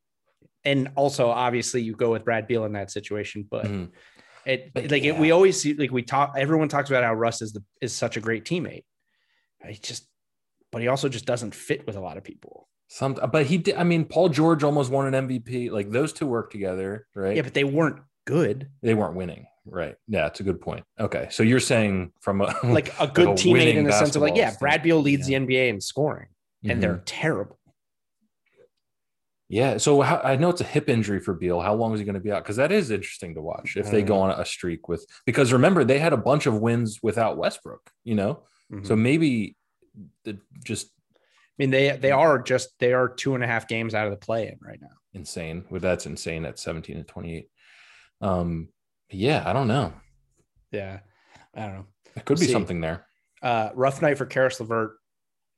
And also, obviously, you go with Brad Beal in that situation, but Mhm. it But like it, we always see like we talk. Everyone talks about how Russ is the is such a great teammate. He just, but he also just doesn't fit with a lot of people. Some, but he did. I mean, Paul George almost won an MVP. Like those two work together, right? Yeah, but they weren't good. they weren't winning, right? Yeah, it's a good point. Okay, so you're saying from a like a good a teammate in the sense of like, yeah, Brad Beal leads yeah. the NBA in scoring, and Mhm. they're terrible. yeah. So how, I know it's a hip injury for Beal. How long is he going to be out? Because that is interesting to watch if I they go on a streak with. Because remember, they had a bunch of wins without Westbrook. You know, Mhm. so maybe the just mean, they they are just they are two and a half games out of the play in right now. insane. Well, that's insane at 17 and 28. Um, yeah, I don't know. Yeah, I don't know. It could We'll be see. something there. Uh, rough night for Caris LeVert.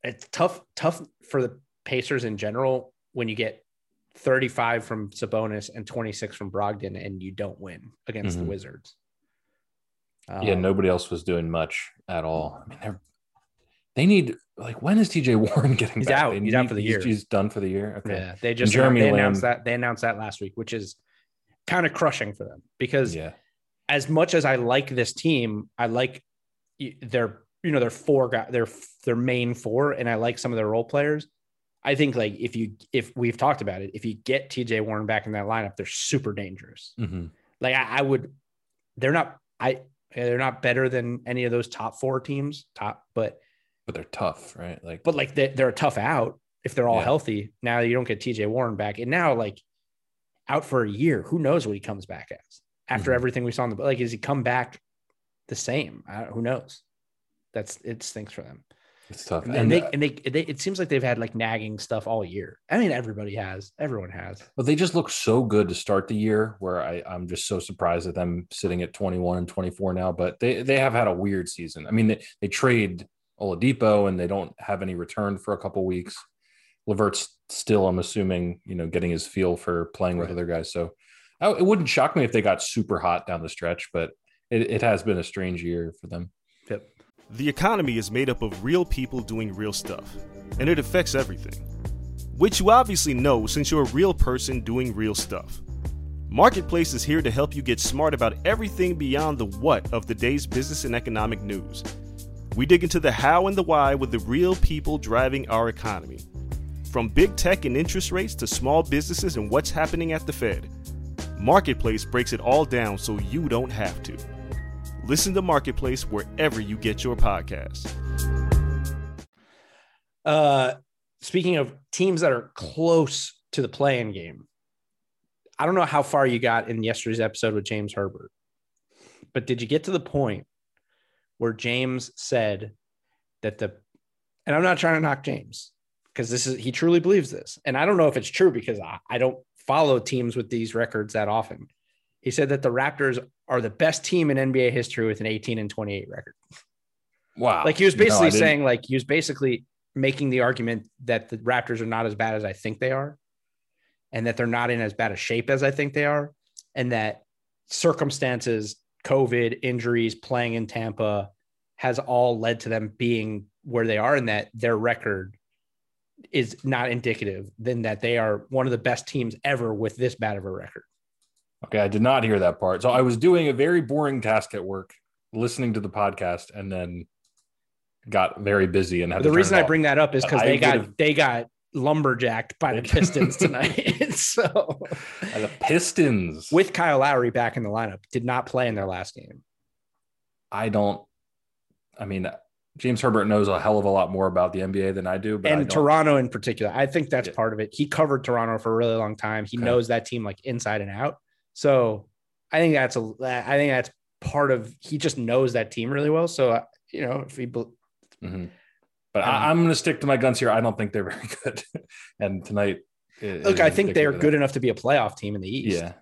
It's tough tough for the Pacers in general when you get 35 from Sabonis and 26 from Brogdon and you don't win against Mhm. the Wizards. yeah, Um, nobody else was doing much at all. I mean, they're they need like when is TJ Warren getting He's back? out. They He's out for the year. He's done for the year. Okay. Yeah, they just Jeremy they announced Lamb- that they announced that last week, which is kind of crushing for them because Yeah. as much as I like this team, I like their you know their four guys, their their main four, and I like some of their role players. I think like if you if we've talked about it, if you get TJ Warren back in that lineup, they're super dangerous. Mhm. Like I, I would, they're not I they're not better than any of those top four teams, top, but But they're tough, right? Like, but like they, they're a tough out if they're all Yeah. healthy. Now you don't get TJ Warren back, and now like out for a year, who knows what he comes back as after Mhm. everything we saw in the like? Is he come back the same? Who knows? That's it stinks for them. it's tough. And, And, they uh, and they, they it seems like they've had like nagging stuff all year. I mean, everybody has, everyone has. but they just look so good to start the year. Where I, I'm just so surprised at them sitting at 21 and 24 now. But they they have had a weird season. I mean, they, they trade Oladipo and they don't have any return for a couple weeks. Levert's still, I'm assuming, you know, getting his feel for playing with Right. other guys. So I, it wouldn't shock me if they got super hot down the stretch, but it, it has been a strange year for them. Yep. The economy is made up of real people doing real stuff, and it affects everything. Which you obviously know since you're a real person doing real stuff. Marketplace is here to help you get smart about everything beyond the what of the day's business and economic news. We dig into the how and the why with the real people driving our economy. From big tech and interest rates to small businesses and what's happening at the Fed. Marketplace breaks it all down so you don't have to. Listen to Marketplace wherever you get your podcasts. Uh, speaking of teams that are close to the play-in game, I don't know how far you got in yesterday's episode with James Herbert, but did you get to the point where James said that the, and I'm not trying to knock James because this is, he truly believes this. And I don't know if it's true because I, I don't follow teams with these records that often. He said that the Raptors are the best team in NBA history with an 18 and 28 record Wow. like he was basically didn't- saying like he was basically making the argument that the raptors are not as bad as i think they are and that they're not in as bad a shape as i think they are and that circumstances covid injuries playing in tampa has all led to them being where they are and that their record is not indicative than that they are one of the best teams ever with this bad of a record. Okay, I did not hear that part. So I was doing a very boring task at work, listening to the podcast, and then got very busy and had The reason I off. bring that up is because they got would've- they got lumberjacked by the Pistons tonight. so And the Pistons. with Kyle Lowry back in the lineup, did not play in their last game. I don't. I mean, James Herbert knows a hell of a lot more about the NBA than I do, but and Toronto in particular. I think that's Yeah. part of it. He covered Toronto for a really long time. He Okay. knows that team like inside and out. So I think that's a I think that's part of he just knows that team really well. So uh, you know, if he Mhm. But Um, I, I'm going to stick to my guns here. I don't think they're very good. and tonight, it- look, I think they're good enough to be a playoff team in the. East. Yeah,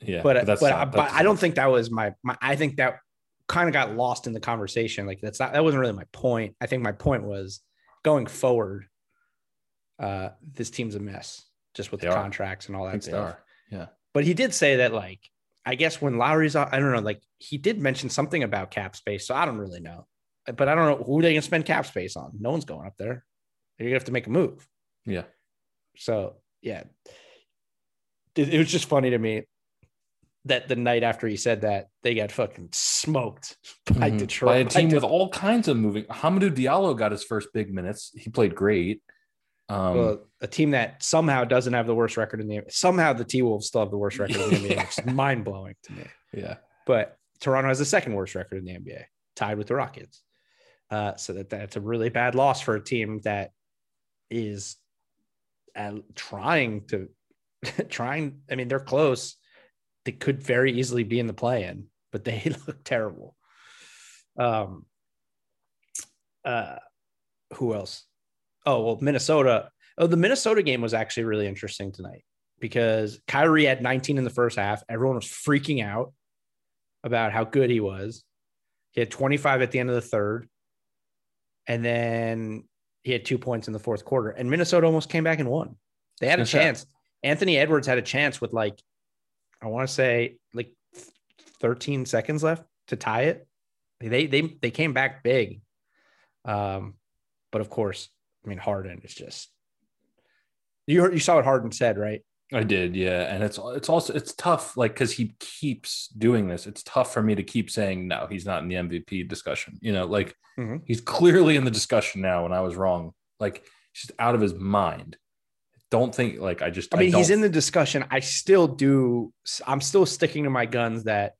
yeah. but but, not- but I don't think that was my, my I think that kind of got lost in the conversation. Like that's not that wasn't really my point. I think my point was going forward. Uh, this team's a mess just with They the are. contracts and all that stuff. Yeah. But he did say that, like, I guess when Lowry's, I don't know, like he did mention something about cap space. So I don't really know, but I don't know who they can spend cap space on. No one's going up there. You're gonna have to make a move. Yeah. So yeah, it, it was just funny to me that the night after he said that they got fucking smoked by Mhm. Detroit. by a team with all kinds of moving. Hamidou Diallo got his first big minutes. He played great. Um, well, a team that somehow doesn't have the worst record in the somehow the T Wolves still have the worst record in the NBA. Which mind blowing to me. yeah, but Toronto has the second worst record in the NBA, tied with the Rockets. Uh, so that that's a really bad loss for a team that is uh, trying to trying. I mean, they're close. They could very easily be in the play-in, but they look terrible. Um. Uh, who else? Oh well, Minnesota. Oh, the Minnesota game was actually really interesting tonight because Kyrie had 19 in the first half. Everyone was freaking out about how good he was. He had 25 at the end of the third. And then he had two points in the fourth quarter. And Minnesota almost came back and won. They had a that? chance. Anthony Edwards had a chance with like, I want to say like 13 seconds left to tie it. They they they came back big. Um, but of course, I mean Harden is just you heard, you saw what Harden said, right? I did. Yeah, and it's it's also it's tough, like because he keeps doing this. It's tough for me to keep saying no, he's not in the MVP discussion. You know, like Mhm. he's clearly in the discussion now, and I was wrong. Like just out of his mind. Don't think like I just. I mean, he's in the discussion. I still do. I'm still sticking to my guns that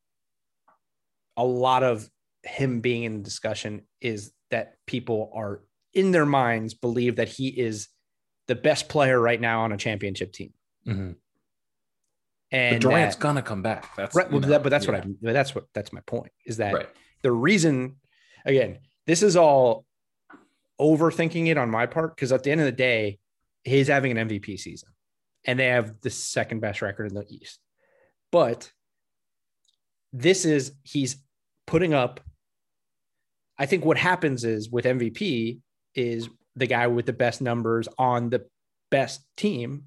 a lot of him being in the discussion is that people are in their minds believe that he is the best player right now on a championship team. Mhm. And But Durant's that- gonna come back. That's right, you know, that- but that's yeah. what I. but That's what. That's my point. Is that right. the reason? Again, this is all overthinking it on my part because at the end of the day, he's having an MVP season, and they have the second best record in the East. But this is he's putting up. I think what happens is with MVP is the guy with the best numbers on the best team.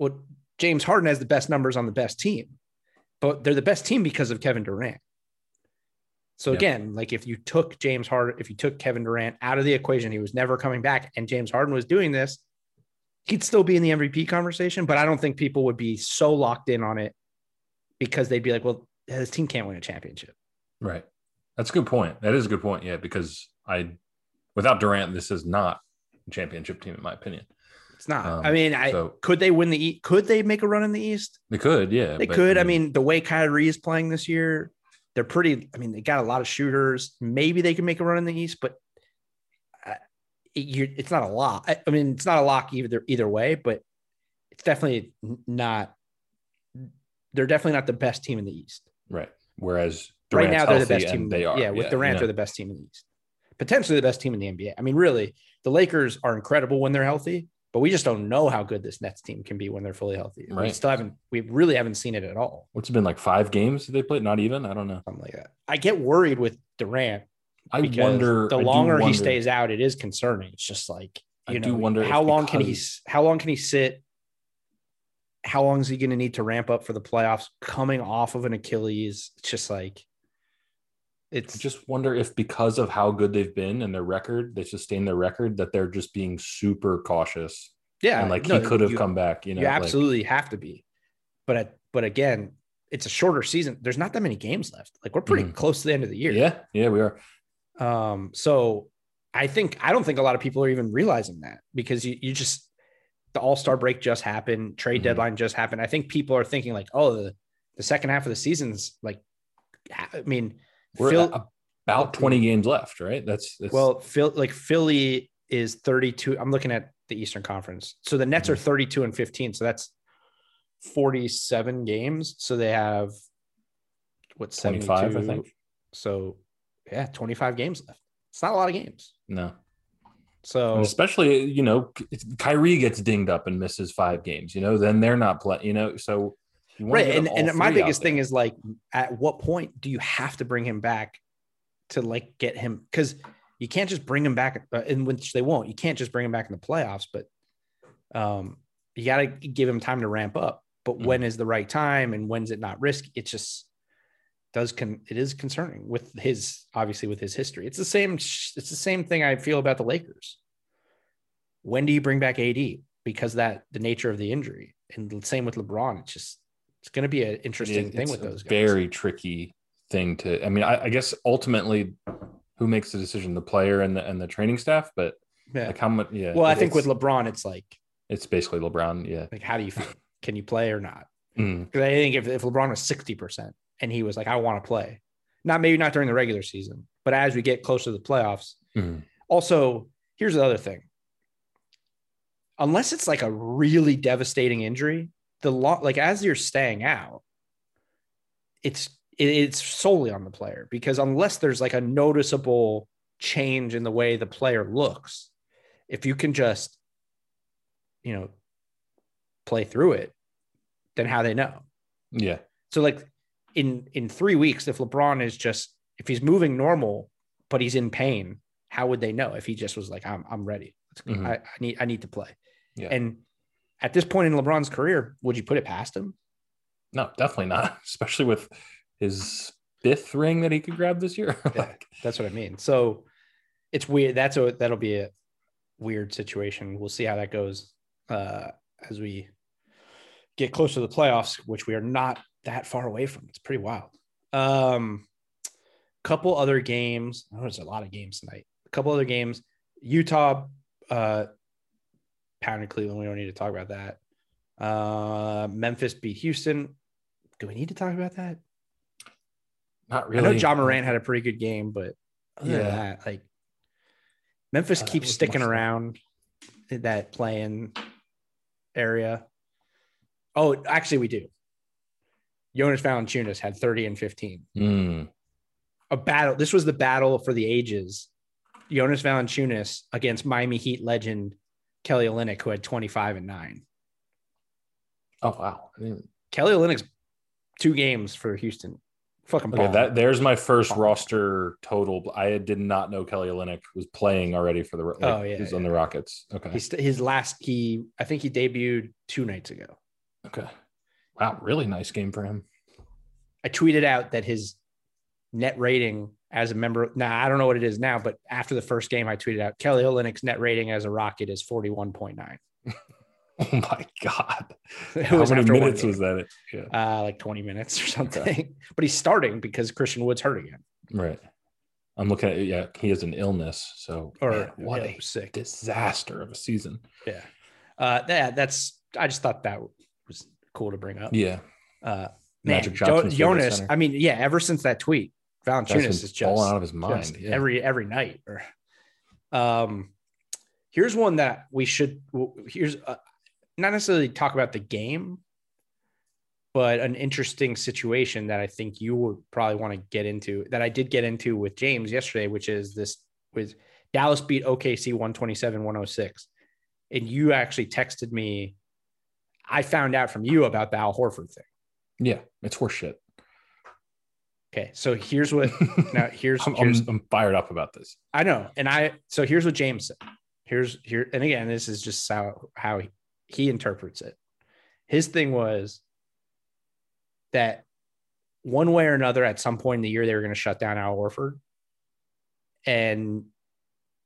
Well, James Harden has the best numbers on the best team, but they're the best team because of Kevin Durant. So again, like if you took James Harden, if you took Kevin Durant out of the equation, he was never coming back, and James Harden was doing this, he'd still be in the MVP conversation. But I don't think people would be so locked in on it because they'd be like, "Well, this team can't win a championship." Right. That's a good point. That is a good point. Yeah, because I, without Durant, this is not a championship team in my opinion. It's not. Um, I mean, I so- could they win the East? Could they make a run in the East? They could, yeah. They but, could. I mean, the way Kyrie is playing this year, they're pretty. I mean, they got a lot of shooters. Maybe they can make a run in the East, but uh, it, it's not a lock. I, I mean, it's not a lock either either way, but it's definitely not. They're definitely not the best team in the East right. Whereas right now. They're the best team. they are. Yeah, with you Durant, know. they're the best team in the East. Potentially the best team in the NBA. I mean, really, the Lakers are incredible when they're healthy, but we just don't know how good this Nets team can be when they're fully healthy. Right. We still haven't. We really haven't seen it at all. What's it been like five games they played? Not even. I don't know. something like that. I get worried with Durant I wonder. the longer he stays out, it is concerning. It's just like you I you do know, wonder how long can he how long can he sit? How long is he going to need to ramp up for the playoffs? Coming off of an Achilles, it's just like It's I just wonder if because of how good they've been and their record, they sustain their record, that they're just being super cautious. yeah, and like no, he could have you- come back, you know. you like- absolutely have to be. But at, but again, it's a shorter season. There's not that many games left. Like we're pretty Mhm. close to the end of the year. yeah, yeah, we are. Um, so I think I don't think a lot of people are even realizing that because you, you just the All Star break just happened, trade Mhm. deadline just happened. I think people are thinking like, oh, the, the second half of the season's like, I mean, We're Phil, about 20 games left, right? That's, that's well, Phil, like Philly is 32. I'm looking at the Eastern Conference. So the Nets are Mm-hmm. 32 and 15. So that's 47 games. So they have what 75, I think. So yeah, 25 games left. It's not a lot of games. No. So And especially, you know, Kyrie gets dinged up and misses five games, you know, then they're not playing, you know, so right and, and my biggest thing is like at what point do you have to bring him back to like get him? Because you can't just bring him back uh, in which they won't. You can't just bring him back in the playoffs but um you got to give him time to ramp up. But Mhm. when is the right time and when's it not risk it just does con it is concerning with his obviously with his history. It's the same it's the same thing i feel about the lakers. When do you bring back ad because that the nature of the injury. And the same with lebron it's just it's going to be an interesting It- thing with those guys. Very tricky thing to. I mean, I, I guess ultimately, who makes the decision? The player and the and the training staff. But Yeah. like how much? Yeah. well, I think with LeBron, it's like, it's basically LeBron. Yeah. like, how do you feel? Can you play or not? Mm, Because I think if, if LeBron was 60% and he was like, I want to play, not maybe not during the regular season, but as we get closer to the playoffs. mm. Also, here's the other thing. Unless it's like a really devastating injury, the lot like as you're staying out, it's it- it's solely on the player because unless there's like a noticeable change in the way the player looks, if you can just, you know, play through it, then how they know? Yeah. So like in in three weeks, if LeBron is just if he's moving normal, but he's in pain, how would they know if he just was like, I'm I'm ready. Mhm. I, I need I need to play. Yeah. And at this point in LeBron's career, would you put it past him? No, definitely not. Especially with his fifth ring that he could grab this year. Yeah. That's what I mean. So it's weird. That's a that'll be a weird situation. We'll see how that goes uh, as we get closer to the playoffs, which we are not that far away from. It's pretty wild. Um, couple other games. Oh, there's a lot of games tonight. A couple other games. Utah uh, pounded Cleveland. We don't need to talk about that. Uh, Memphis beat Houston. Do we need to talk about that? not really. I know Ja Morant had a pretty good game, but other than Yeah. that, like Memphis Uh, keeps sticking around in that play-in area. Oh, actually, we do. Jonas Valanciunas had 30 and 15. Mm, A battle. This was the battle for the ages. Jonas Valanciunas against Miami Heat legend Kelly Olynyk, who had 25 and 9. Oh wow. I Kelly Olynyk's two games for Houston. Fucking Okay, that there's my first Balling. roster total. I did not know Kelly Olynyk was playing already for the. Like, Oh, yeah, he's yeah. on the Rockets. Okay, He's his last. He I think he debuted two nights ago. okay. Wow, really nice game for him. I tweeted out that his net rating as a member. Now I don't know what it is now, but after the first game, I tweeted out Kelly Olynyk's net rating as a Rocket is forty one point nine. Oh my god! How many minutes was that? Yeah, Uh, like twenty minutes or something. but he's starting because Christian Wood's hurt again, right. I'm looking at yeah. He has an illness, so or man, what yeah, a sick. disaster of a season. Yeah, uh, that that's. I just thought that was cool to bring up. Yeah, Uh, man, Magic Jo- Jonas. I mean, yeah. Ever since that tweet, Valanciunas is just out of his mind. Yeah. every every night. Or, um, here's one that we should. Here's uh, not necessarily talk about the game, but an interesting situation that I think you would probably want to get into. That I did get into with James yesterday, which is this with Dallas beat OKC 127-106, and you actually texted me. I found out from you about the Al Horford thing. yeah, it's horseshit. Okay, so here's what now here's I'm, here's I'm, fired up about this. I know. And I so here's what James said. Here's here, and again, this is just how how he, he interprets it. His thing was that one way or another, at some point in the year, they were going to shut down Al Horford. And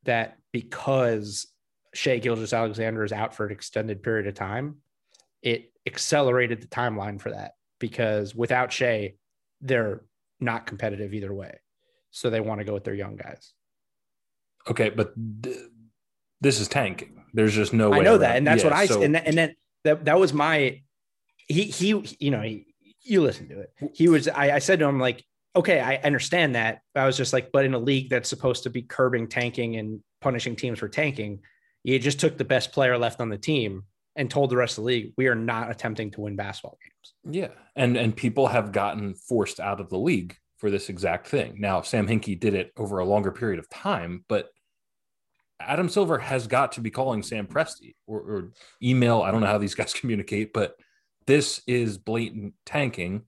that because Shai Gilgeous-Alexander is out for an extended period of time, it accelerated the timeline for that because without Shea, they're not competitive either way. So they want to go with their young guys. Okay, but th- this is tanking. There's just no way. I know around- that, and that's Yeah, what I so- and that, and then that that was my he he you know he, you listen to it. He was I, I said to him like, okay, I understand that. I was just like, but in a league that's supposed to be curbing tanking and punishing teams for tanking, you just took the best player left on the team and told the rest of the league we are not attempting to win basketball games. Yeah, and and people have gotten forced out of the league for this exact thing. Now, Sam Hinkie did it over a longer period of time, but Adam Silver has got to be calling Sam Presti or, or email. I don't know how these guys communicate, but this is blatant tanking,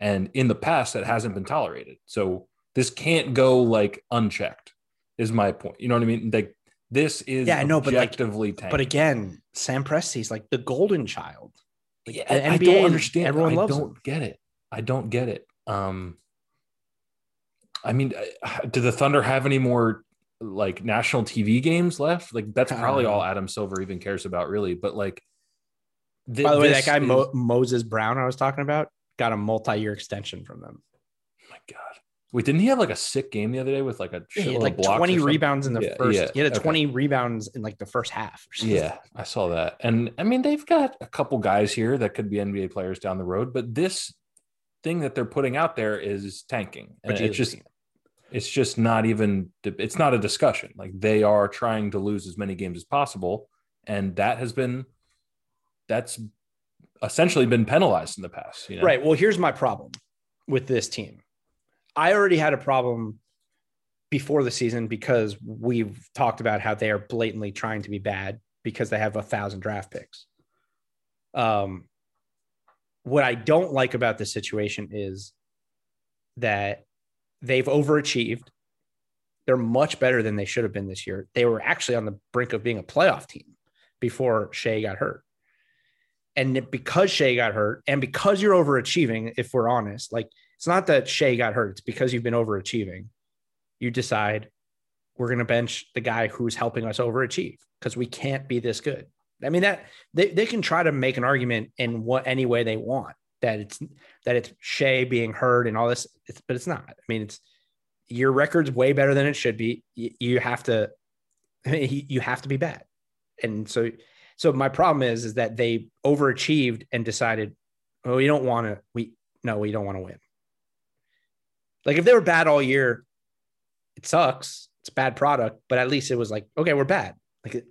and in the past, that hasn't been tolerated. So this can't go like unchecked. Is my point. You know what I mean? Like this is Yeah, I know, but, like- objectively. But again, Sam Presti's like the golden child. Like, yeah, I NBA, don't understand. everyone I loves don't him. get it. I don't get it. Um, I mean, do the Thunder have any more like national TV games left? Like that's probably all Adam Silver even cares about, really. But like, thi- By the way, that guy is- Mo- Moses Brown I was talking about got a multi-year extension from them. Wait, didn't he have like a sick game the other day with like a Yeah, he had like 20 rebounds in the Yeah, first. yeah, he had okay. 20 rebounds in like the first half. Yeah, I saw that. And I mean, they've got a couple guys here that could be NBA players down the road, but this thing that they're putting out there is tanking. And it's just it's just not even it's not a discussion. Like they are trying to lose as many games as possible. And that has been that's essentially been penalized in the past. You know? Right. Well, here's my problem with this team. I already had a problem before the season because we've talked about how they are blatantly trying to be bad because they have a thousand draft picks. Um, what I don't like about this situation is that they've overachieved. They're much better than they should have been this year. They were actually on the brink of being a playoff team before Shai got hurt. And because Shai got hurt, and because you're overachieving, if we're honest, like it's not that Shai got hurt, it's because you've been overachieving. You decide we're going to bench the guy who's helping us overachieve because we can't be this good. I mean that they, they can try to make an argument in what any way they want that it's that it's Shai being hurt and all this, it's, but it's not. I mean, it's your record's way better than it should be. You, you have to you have to be bad, and so so my problem is is that they overachieved and decided, oh, we don't want to. We no, we don't want to win. Like if they were bad all year, it sucks. It's a bad product, but at least it was like, okay, we're bad. Like, it,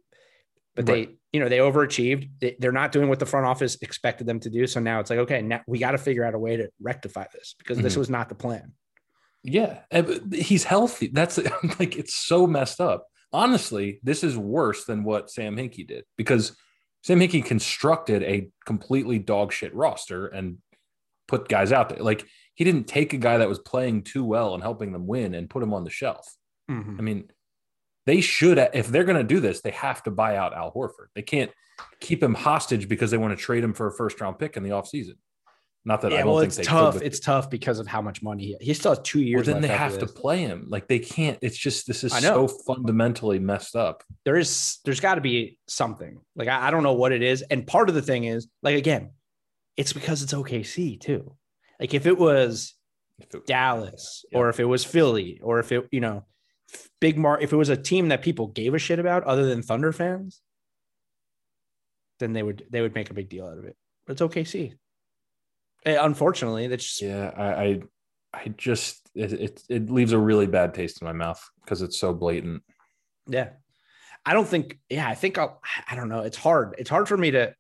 but Right. they, you know, they overachieved. They, they're not doing what the front office expected them to do. So now it's like, okay, now we got to figure out a way to rectify this because this Mhm. was not the plan. Yeah, he's healthy. That's like it's so messed up. Honestly, this is worse than what Sam Hinkie did because Sam Hinkie constructed a completely dog shit roster and put guys out there. Like he didn't take a guy that was playing too well and helping them win and put him on the shelf. Mm-hmm. I mean, they should if they're going to do this, they have to buy out Al Horford. They can't keep him hostage because they want to trade him for a first round pick in the offseason. Not that I don't well, think it's they tough. It's tough because of how much money he, he still has two well, years. then they have to play him. Like they can't. It's just this is so fundamentally messed up. there is there's got to be something like I, I don't know what it is and part of the thing is like again it's because it's okc too like if it was If it- dallas Yeah. or if it was philly or if it you know big mar if it was a team that people gave a shit about other than thunder fans then they would they would make a big deal out of it but it's okc unfortunately that's just yeah, I, I, I just it, it it leaves a really bad taste in my mouth because it's so blatant. Yeah. I don't think, yeah, I think I'll, I don't know. It's hard. It's hard for me to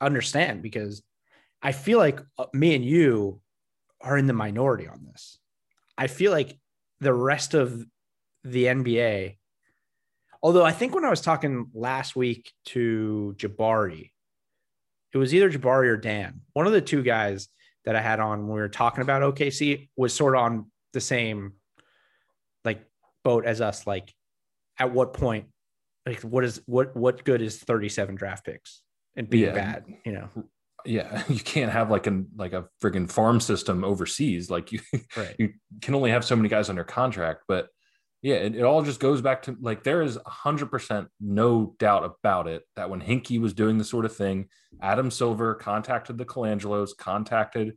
understand because I feel like uh, me and you are in the minority on this. I feel like the rest of the NBA, although I think when I was talking last week to Jabari, it was either Jabari or Dan, one of the two guys that I had on when we were talking about OKC was sort of on the same like boat as us. Like, at what point, like, what is what what good is 37 draft picks and being Yeah. bad? You know, yeah, you can't have like a like a friggin' farm system overseas. Like you, Right. you can only have so many guys under contract. But yeah, it, it all just goes back to like there is hundred percent no doubt about it that when Hinkie was doing the sort of thing, Adam Silver contacted the Colangelos, contacted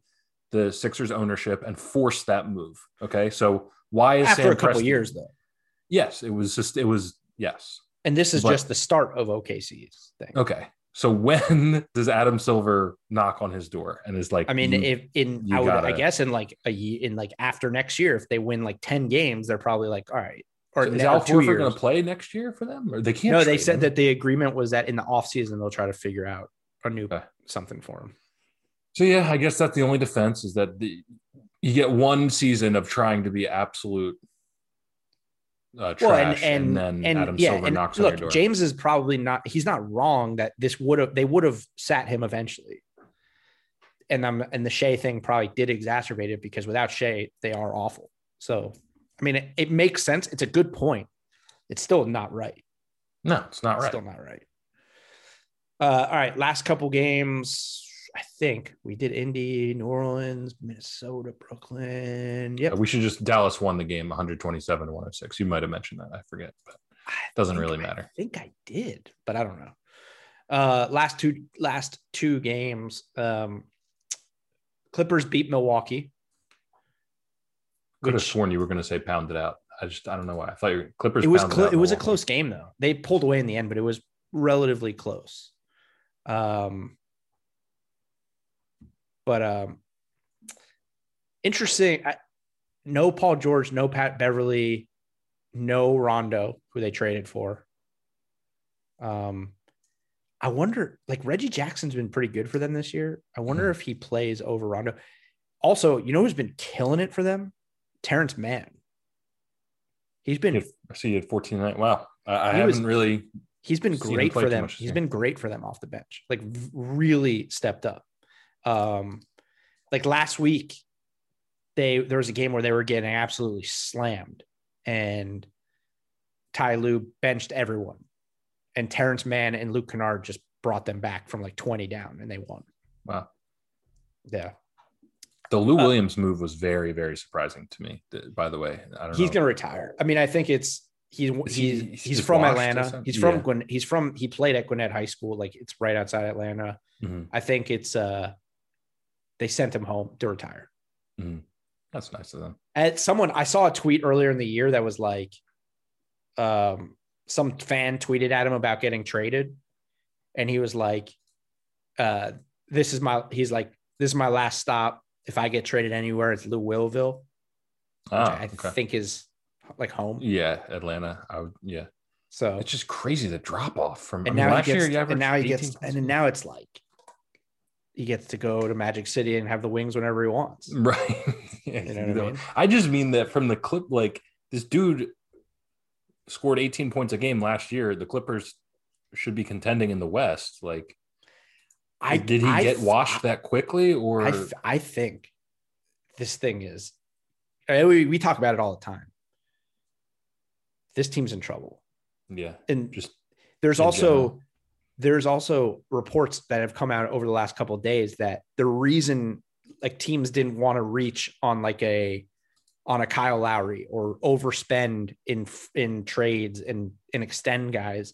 the Sixers ownership, and forced that move. Okay, so why is After Sam a couple Presti- years though. Yes, it was just it was yes. And this is But- just the start of OKC's thing. Okay. So when does Adam Silver knock on his door and is like, I mean, if in I would gotta- guess in like a year in like after next year, if they win like 10 games, they're probably like, all right. Or is Al Horford going to play next year for them, or they can't? No, they said him? that the agreement was that in the offseason they'll try to figure out a new Okay. something for him. So yeah, I guess that's the only defense is that the, you get one season of trying to be absolute uh, trash, Well, and and, and then and Adam yeah, Silver and knocks on your look, door. James is probably not. He's not wrong that this would have they would have sat him eventually. And I'm and the Shai thing probably did exacerbate it because without Shai, they are awful. So I mean, it, it makes sense. It's a good point. It's still not right. no, it's not right. Still not right. Uh, all right, last couple games. I think we did Indy, New Orleans, Minnesota, Brooklyn. Yeah, We should just Dallas won the game 127 to 106. You might have mentioned that. I forget, but I doesn't really I matter. think I did, but I don't know. Uh, last two last two games. Um, Clippers beat Milwaukee. could have sworn you were going to say pound it out. I just I don't know why. I thought your Clippers. It was pounded out it was a close game though. They pulled away in the end, but it was relatively close. Um, but um, interesting. I, no Paul George, no Pat Beverly, no Rondo, who they traded for. Um, I wonder, like Reggie Jackson's been pretty good for them this year. I wonder Mhm. if he plays over Rondo. Also, you know who's been killing it for them? Terance Mann. He's been I see you had 14 night. Wow. I, I haven't was- really. he's been great for them. He's been great for them off the bench. Like really stepped up. Um, like last week, they there was a game where they were getting absolutely slammed, and Ty Lue benched everyone, and Terance Mann and Luke Kennard just brought them back from like twenty down, and they won. Wow. Yeah, The Lou Uh, Williams move was very, very surprising to me. By the way, I don't he's know. gonna retire. I mean, I think it's he's he- he's he's from Atlanta. He's from Yeah. He's from he played at Gwinnett High School. Like it's right outside Atlanta. Mhm. I think it's uh they sent him home to retire. That's nice of them. At someone I saw a tweet earlier in the year that was like um some fan tweeted at him about getting traded and he was like uh this is my he's like this is my last stop if I get traded anywhere it's Lou Willville Ah, I okay. think is like home Yeah, Atlanta. I would. Yeah, so it's just crazy the drop off from. and I mean, now last he gets year, and now he gets and a then game. now it's like he gets to go to Magic City and have the wings whenever he wants. Right. Yeah, You know what I mean? I just mean that from the clip, like this dude scored 18 points a game last year. The Clippers should be contending in the West. Like, I did he I get washed that quickly, or I, I think this thing is, uh, we, we talk about it all the time. This team's in trouble. yeah, And just there's also, general. There's also reports that have come out over the last couple of days that the reason like teams didn't want to reach on like a, on a Kyle Lowry or overspend in, in trades and, and extend guys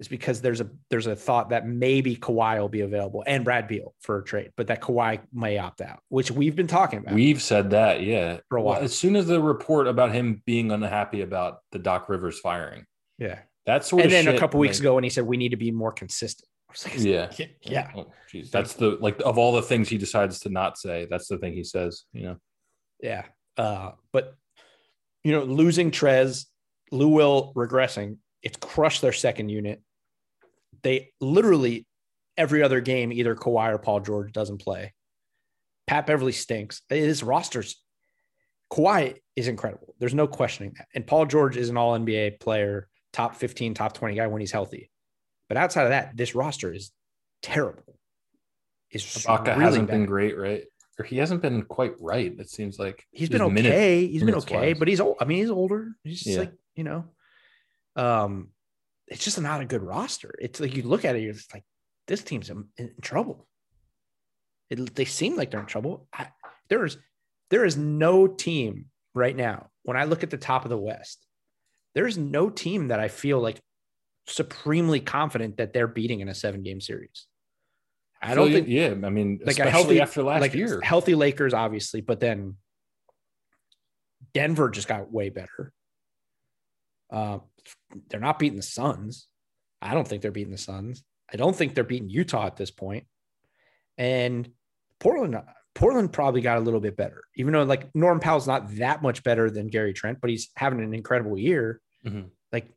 is because there's a, there's a thought that maybe Kawhi will be available and Brad Beal for a trade, but that Kawhi may opt out, which we've been talking about. we've said that. Yeah, For a Well, while. as soon as the report about him being unhappy about the Doc Rivers firing, Yeah. That sort And of then a shit, couple weeks like- ago when he said we need to be more consistent. I was like, Yeah. Yeah. Oh, geez. That's the like of all the things he decides to not say. That's the thing he says. You know. Yeah. Uh, but you know, losing Trez, Lou Will regressing, it's crushed their second unit. They literally every other game, either Kawhi or Paul George doesn't play. Pat Beverly stinks. His rosters, Kawhi is incredible. There's no questioning that. And Paul George is an all NBA player, top 15, top 20 guy when he's healthy. But outside of that, this roster is terrible. Is Ibaka really hasn't been great, right? Or he hasn't been quite right. It seems like he's been his minute- okay. he's been okay, wise. but he's old. I mean, he's older. He's just Yeah. like you know, um, it's just not a good roster. It's like you look at it, you're just like, this team's in, in trouble. It, they seem like they're in trouble. I, there's there is no team right now. When I look at the top of the West, there's no team that I feel like supremely confident that they're beating in a seven game series. I don't think yeah. I mean, like especially healthy after last like year. healthy Lakers, obviously, but then Denver just got way better. Uh, they're not beating the Suns. I don't think they're beating the Suns. I don't think they're beating Utah at this point. And Portland, Portland probably got a little bit better, even though like Norm Powell's not that much better than Gary Trent, but he's having an incredible year. Mhm. Like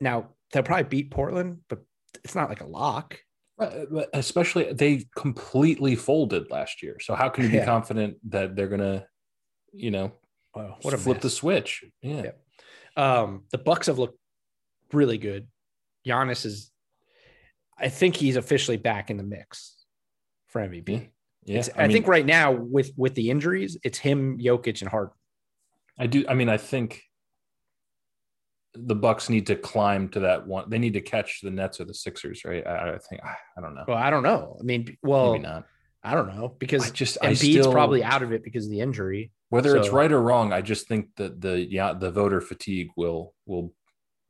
now, they'll probably beat Portland, but it's not like a lock. Uh, but Especially they completely folded last year. So how can you be Yeah. confident that they're gonna, you know, Wow, what a flip the switch? Yeah. Yeah. Um, the Bucks have looked really good. Giannis is, I think he's officially back in the mix for MVP. Yeah. Yeah. It's- I, think right now with with the injuries, it's him, Jokic, and Harden. I do. I mean, I think the Bucks need to climb to that one. They need to catch the Nets or the Sixers, right? I, I think. I, don't know. Well, I don't know. I mean, well, Maybe not. I don't know because I just. I Embiid's still, probably out of it because of the injury. Whether it's right or wrong, I just think that the yeah the voter fatigue will will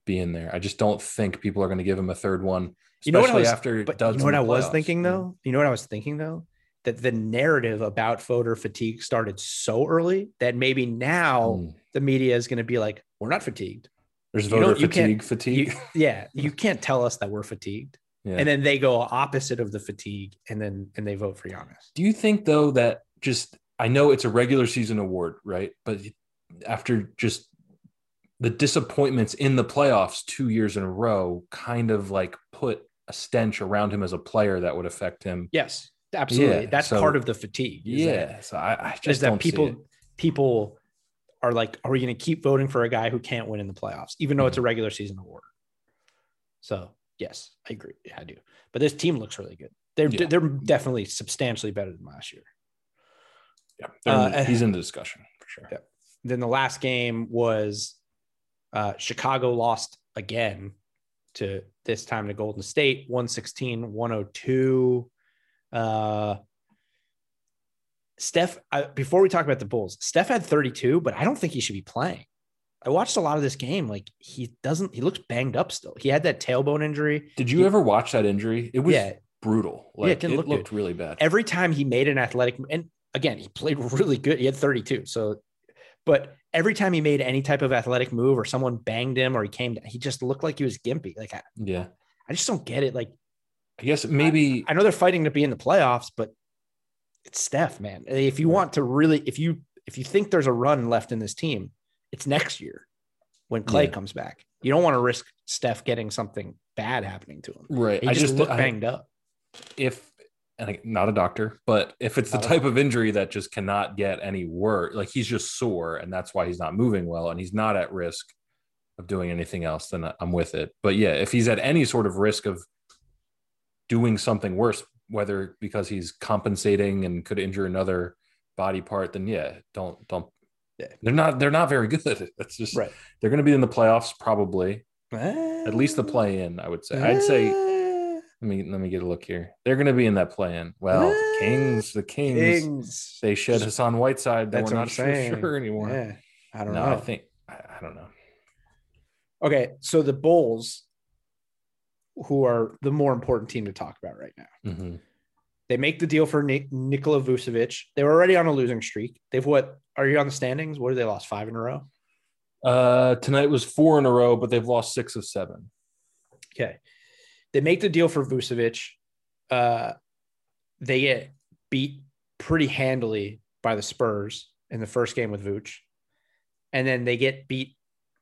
be in there. I just don't think people are going to give him a third one, You know what I especially was- after. But you know what I was playoffs. thinking though? Mm. You know what I was thinking though? That the narrative about voter fatigue started so early that maybe now Hmm. the media is going to be like, we're not fatigued. There's voter fatigue. Fatigue. You, yeah, you can't tell us that we're fatigued. Yeah. And then they go opposite of the fatigue and then and they vote for Giannis. Do you think though that just I know it's a regular season award, right? But after just the disappointments in the playoffs two years in a row, kind of like put a stench around him as a player that would affect him. Yes, absolutely. Yeah, That's so- part of the fatigue. is that- Yeah, so I, I is just that don't see people people are like, are we going to keep voting for a guy who can't win in the playoffs, even though it's a Mm-hmm. regular season award? So yes, I agree. Yeah, I do. But this team looks really good. They're Yeah. they're definitely substantially better than last year. Yeah, in the- uh, he's in the discussion for sure. Yeah. Then the last game was uh, Chicago lost again to this time to Golden State 116 102. Uh, Steph, I, before we talk about the Bulls, Steph had 32, but I don't think he should be playing. I watched a lot of this game. Like he doesn't, he looks banged up still. He had that tailbone injury. Did you He- ever watch that injury? It was Yeah. brutal. Yeah, it Like, didn't it look looked really bad. Every time he made an athletic, and again, he played really good. He had 32. So, but every time he made any type of athletic move or someone banged him or he came, he just looked like he was gimpy. Like I, yeah, I just don't get it. Like I guess maybe I know they're fighting to be in the playoffs, but it's Steph, man. If you want to really, if you if you think there's a run left in this team, it's next year when Clay Yeah. comes back. You don't want to risk Steph getting something bad happening to him. right. He I just, just looked I- banged up. if and I, not a doctor, but if it's the Not type of injury that just cannot get any worse, like he's just sore and that's why he's not moving well and he's not at risk of doing anything else, then I'm with it. But yeah, if he's at any sort of risk of doing something worse, whether because he's compensating and could injure another body part, then yeah, don't don't. Yeah. They're not. They're not very good. That's just Right. they're going to be in the playoffs probably. At least the play in, I would say. I'd say Eh, let me let me get a look here. They're going to be in that play-in. Well, the Eh, Kings, the Kings, Kings. they shed Hassan Whiteside. That That's we're not sure, sure anymore. Yeah, I don't no, know. I think I, I don't know. Okay, so the Bulls, who are the more important team to talk about right now, Mhm. they make the deal for Nik- Nikola Vucevic. They were already on a losing streak. They've what? Are you on the standings? What have they lost? Five in a row. Uh, tonight was four in a row, but they've lost six of seven. Okay, they make the deal for Vucevic. Uh, they get beat pretty handily by the Spurs in the first game with Vooch, and then they get beat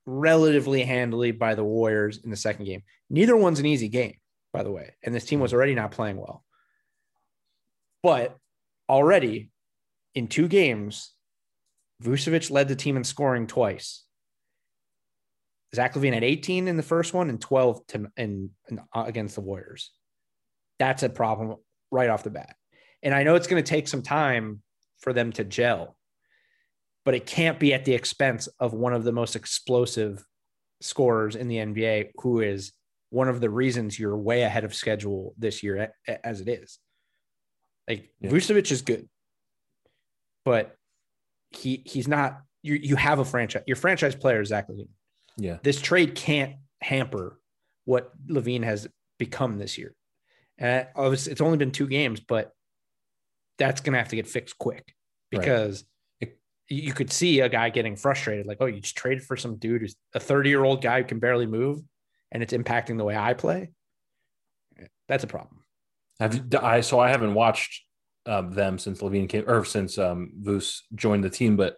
relatively handily by the Warriors in the second game. Neither one's an easy game, by the way, and this team was already not playing well. But already in two games, Vucevic led the team in scoring twice. Zach LaVine had 18 in the first one and 12 to in, in uh, against the Warriors. That's a problem right off the bat. And I know it's going to take some time for them to gel, but it can't be at the expense of one of the most explosive scorers in the NBA, who is one of the reasons you're way ahead of schedule this year as it is. Like Yeah. Vucevic is good, but he he's not. You you have a franchise. Your franchise player is Zach LaVine. Yeah. This trade can't hamper what LaVine has become this year. Uh, and obviously, it's only been two games, but that's going to have to get fixed quick because you could see a guy getting frustrated, like, oh, you just traded for some dude who's a 30 year old guy who can barely move, and it's impacting the way I play. That's a problem. Have I so I haven't watched um, them since LaVine came or since um, Vooch joined the team, but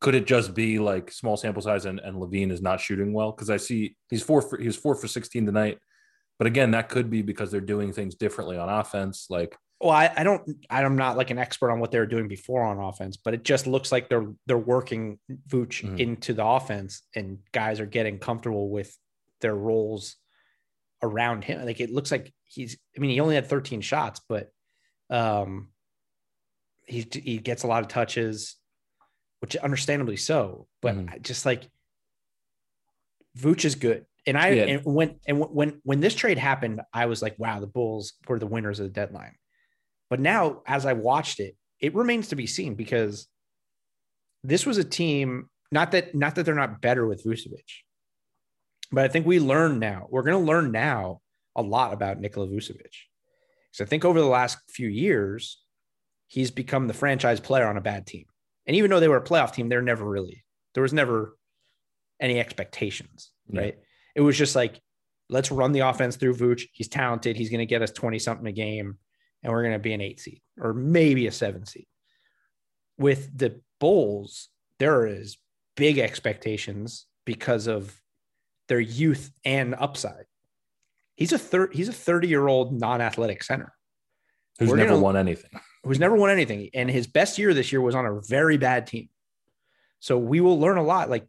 could it just be like small sample size and, and LaVine is not shooting well? Because I see he's four for, he was four for sixteen tonight, but again, that could be because they're doing things differently on offense. Like Well, I, I don't. I'm not like an expert on what they were doing before on offense, but it just looks like they're they're working Vooch Mhm. into the offense, and guys are getting comfortable with their roles around him. Like it looks like he's. I mean, he only had 13 shots, but um, he he gets a lot of touches, which understandably so. But Mhm. Just like Vooch is good. And I Yeah. and when and when when this trade happened, I was like, wow, the Bulls were the winners of the deadline. But now, as I watched it, it remains to be seen because this was a team. Not that not that they're not better with Vucevic, but I think we learn now. We're going to learn now a lot about Nikola Vucevic. So I think over the last few years, he's become the franchise player on a bad team. And even though they were a playoff team, they're never really there was never any expectations, Yeah. right? It was just like, let's run the offense through Vooch. He's talented. He's going to get us 20 something a game, and we're going to be an eight seed or maybe a seven seed. With the Bulls, there is big expectations because of their youth and upside. He's a third, he's a 30 year old non athletic center who's We're never gonna- won anything. who's never won anything. And his best year this year was on a very bad team. So we will learn a lot. Like,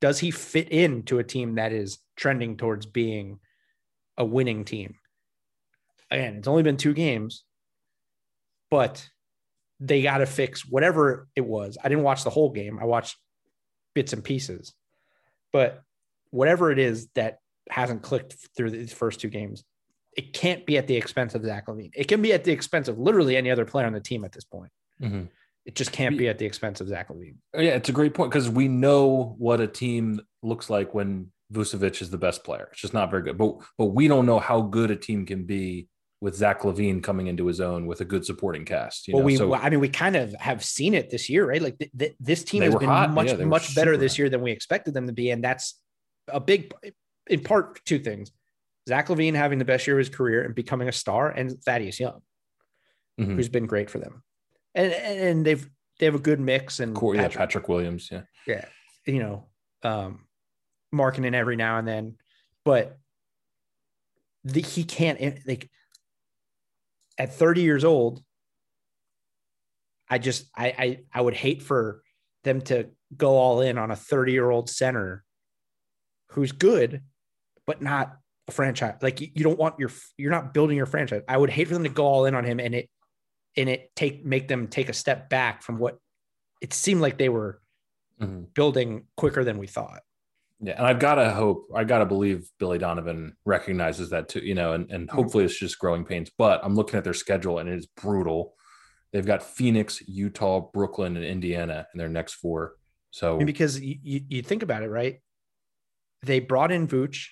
does he fit into a team that is trending towards being a winning team? Again, it's only been two games, but they got to fix whatever it was. I didn't watch the whole game, I watched bits and pieces. But whatever it is that hasn't clicked through these first two games, it can't be at the expense of Zach LaVine. It can be at the expense of literally any other player on the team at this point. Mhm. It just can't be at the expense of Zach LaVine. Yeah, it's a great point because we know what a team looks like when Vucevic is the best player. It's just not very good. But but we don't know how good a team can be with Zach LaVine coming into his own with a good supporting cast. You well, know, we, so, I mean, we kind of have seen it this year, right? Like th- th- this team has been hot. much, Yeah, much better this year than we expected them to be. And that's a big, in part, two things Zach LaVine having the best year of his career and becoming a star, and Thaddeus Young, Mhm. who's been great for them. And, and they've, they have a good mix and Cor- yeah, Patrick- Patrick Williams. Yeah. yeah, you know, um, marketing every now and then, but the, he can't like at 30 years old. I just I, I I would hate for them to go all in on a 30 year old center who's good, but not a franchise. Like you, don't want your you're not building your franchise. I would hate for them to go all in on him and it and it take make them take a step back from what it seemed like they were Mhm. building quicker than we thought. Yeah, and I've got to hope, I got to believe Billy Donovan recognizes that too, you know, and, and Mm-hmm. hopefully it's just growing pains. But I'm looking at their schedule and it is brutal. They've got Phoenix, Utah, Brooklyn, and Indiana in their next four. So I mean, because you, you, you think about it, right? They brought in Vooch,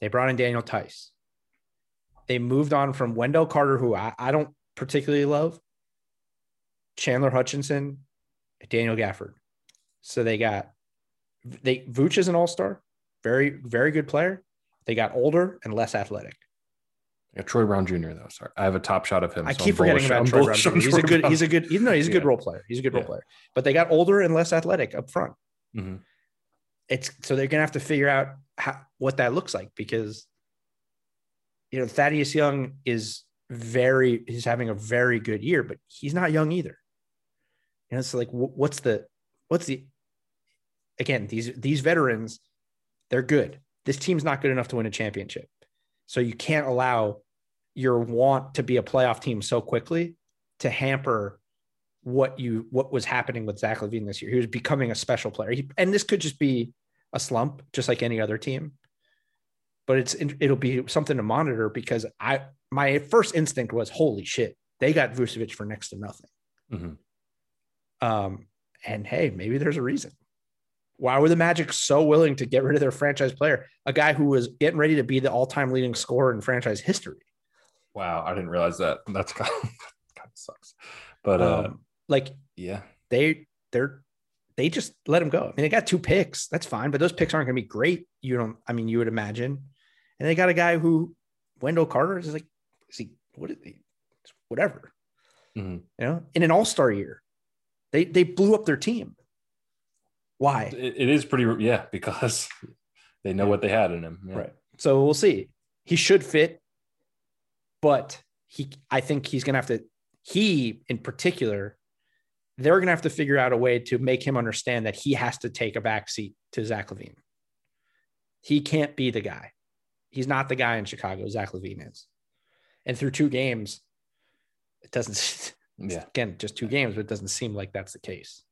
they brought in Daniel Theis. They moved on from Wendell Carter, who I, I don't particularly love, Chandler Hutchison, Daniel Gafford. So they got they Vooch is an all-star, very, very good player. They got older and less athletic. yeah, Troy Brown Jr. though. Sorry, I have a top shot of him. I so keep I'm forgetting about Troy Brown. Jr. He's a good, he's a good, he's, no, he's a good Yeah. role player. He's a good role player. But they got older and less athletic up front. Mhm. it's so they're gonna have to figure out how, what that looks like because you know Thaddeus Young is very he's having a very good year, but he's not young either. You know, it's like what's the what's the again these these veterans they're good. This team's not good enough to win a championship, so you can't allow your want to be a playoff team so quickly to hamper what you what was happening with Zach LaVine this year. He was becoming a special player, he, and this could just be a slump, just like any other team. But it's it'll be something to monitor because I my first instinct was holy shit, They got Vucevic for next to nothing. Mhm. Um, and hey, maybe there's a reason. Why were the Magic so willing to get rid of their franchise player, a guy who was getting ready to be the all-time leading scorer in franchise history? Wow, I didn't realize that. That's kind of, kind of sucks. But uh, Um, like yeah, they they're they just let him go. I mean, they got two picks. That's fine, but those picks aren't going to be great. You don't. I mean, you would imagine. And they got a guy who Wendell Carter is like, is he what is he? Whatever. Mhm. You know, in an All Star year, they they blew up their team. Why? it, it is pretty. Yeah, because they know what they had in him. Yeah. Right. So we'll see. He should fit, but he. I think he's going to have to. He, in particular, they're going to have to figure out a way to make him understand that he has to take a back seat to Zach LaVine. He can't be the guy. He's not the guy in Chicago. Zach LaVine is. And through two games, it doesn't. Yeah, Again, just two games, but it doesn't seem like that's the case.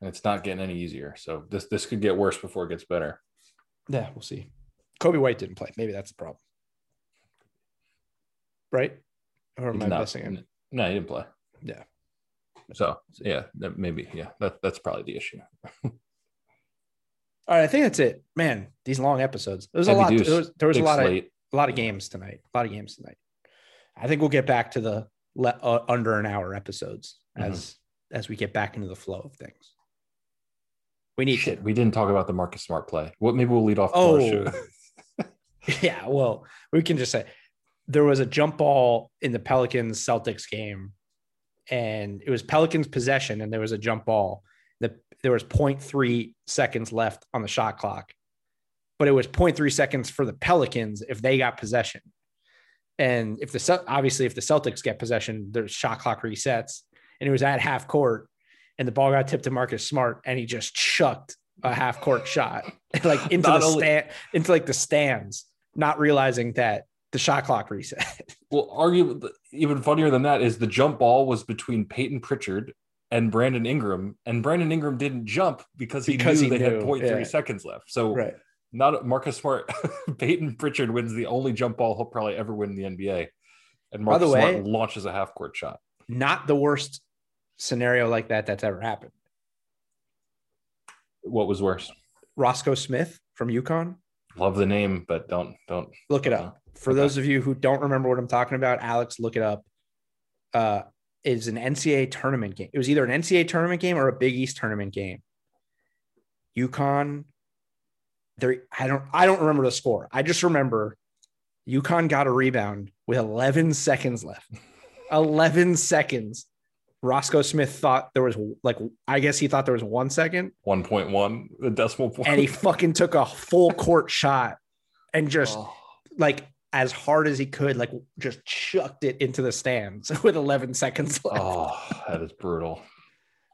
And it's not getting any easier. So this this could get worse before it gets better. Yeah, we'll see. Coby White didn't play. Maybe that's the problem. Right? Or am I no, missing him? no, he didn't play. Yeah. So yeah, that maybe yeah, that that's probably the issue. All right, I think that's it. Man, these long episodes. There was Heavy a lot. deuce. There was, there was a lot of a lot of games tonight. A lot of games tonight. I think we'll get back to the le- uh, under an hour episodes Mhm. as as we get back into the flow of things. We need Shit, we didn't talk about the Marcus Smart play. What maybe we'll lead off. Oh. show. yeah, well, we can just say there was a jump ball in the Pelicans Celtics game, and it was Pelicans possession, and there was a jump ball. The there was 0.3 seconds left on the shot clock, but it was 0.3 seconds for the Pelicans if they got possession. And if the obviously if the Celtics get possession, their shot clock resets, and it was at half court, and the ball got tipped to Marcus Smart, and he just chucked a half court shot like into Not the only- stand into like the stands, not realizing that the shot clock reset. Well, argue even funnier than that is the jump ball was between Payton Pritchard and Brandon Ingram, and Brandon Ingram didn't jump because he Because knew he they knew, had 0.3 yeah. seconds left. So not Marcus Smart, Payton Pritchard wins the only jump ball he'll probably ever win in the NBA, and By the Marcus way- Smart launches a half court shot. Not the worst scenario like that that's ever happened. What was worse? Roscoe Smith from UConn. Love the name, but don't don't. Look it up. For Okay. those of you who don't remember what I'm talking about, Alex, look it up. Uh, is an NCAA tournament game. It was either an NCAA tournament game or a Big East tournament game. UConn, there. I don't. I don't remember the score. I just remember UConn got a rebound with 11 seconds left. 11 seconds. Roscoe Smith thought there was like, I guess he thought there was one second, One point one, the decimal point. and he fucking took a full court shot and just Oh. like as hard as he could, like just chucked it into the stands with 11 seconds left. Oh, that is brutal.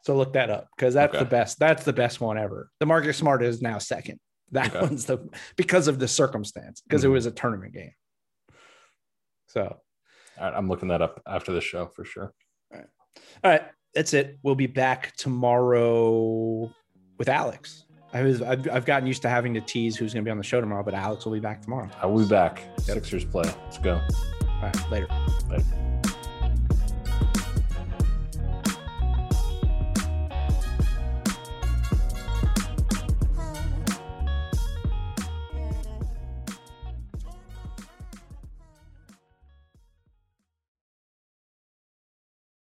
So look that up because that's Okay. the best. That's the best one ever. The Marcus Smart is now second. That Okay. one's the because of the circumstance because it Mhm. was a tournament game. So right, I'm looking that up after the show for sure. All right, that's it. We'll be back tomorrow with Alex. I was I've, I've gotten used to having to tease who's going to be on the show tomorrow, but Alex will be back tomorrow. I will be back. Sixers play. Let's go. All right, later. Later.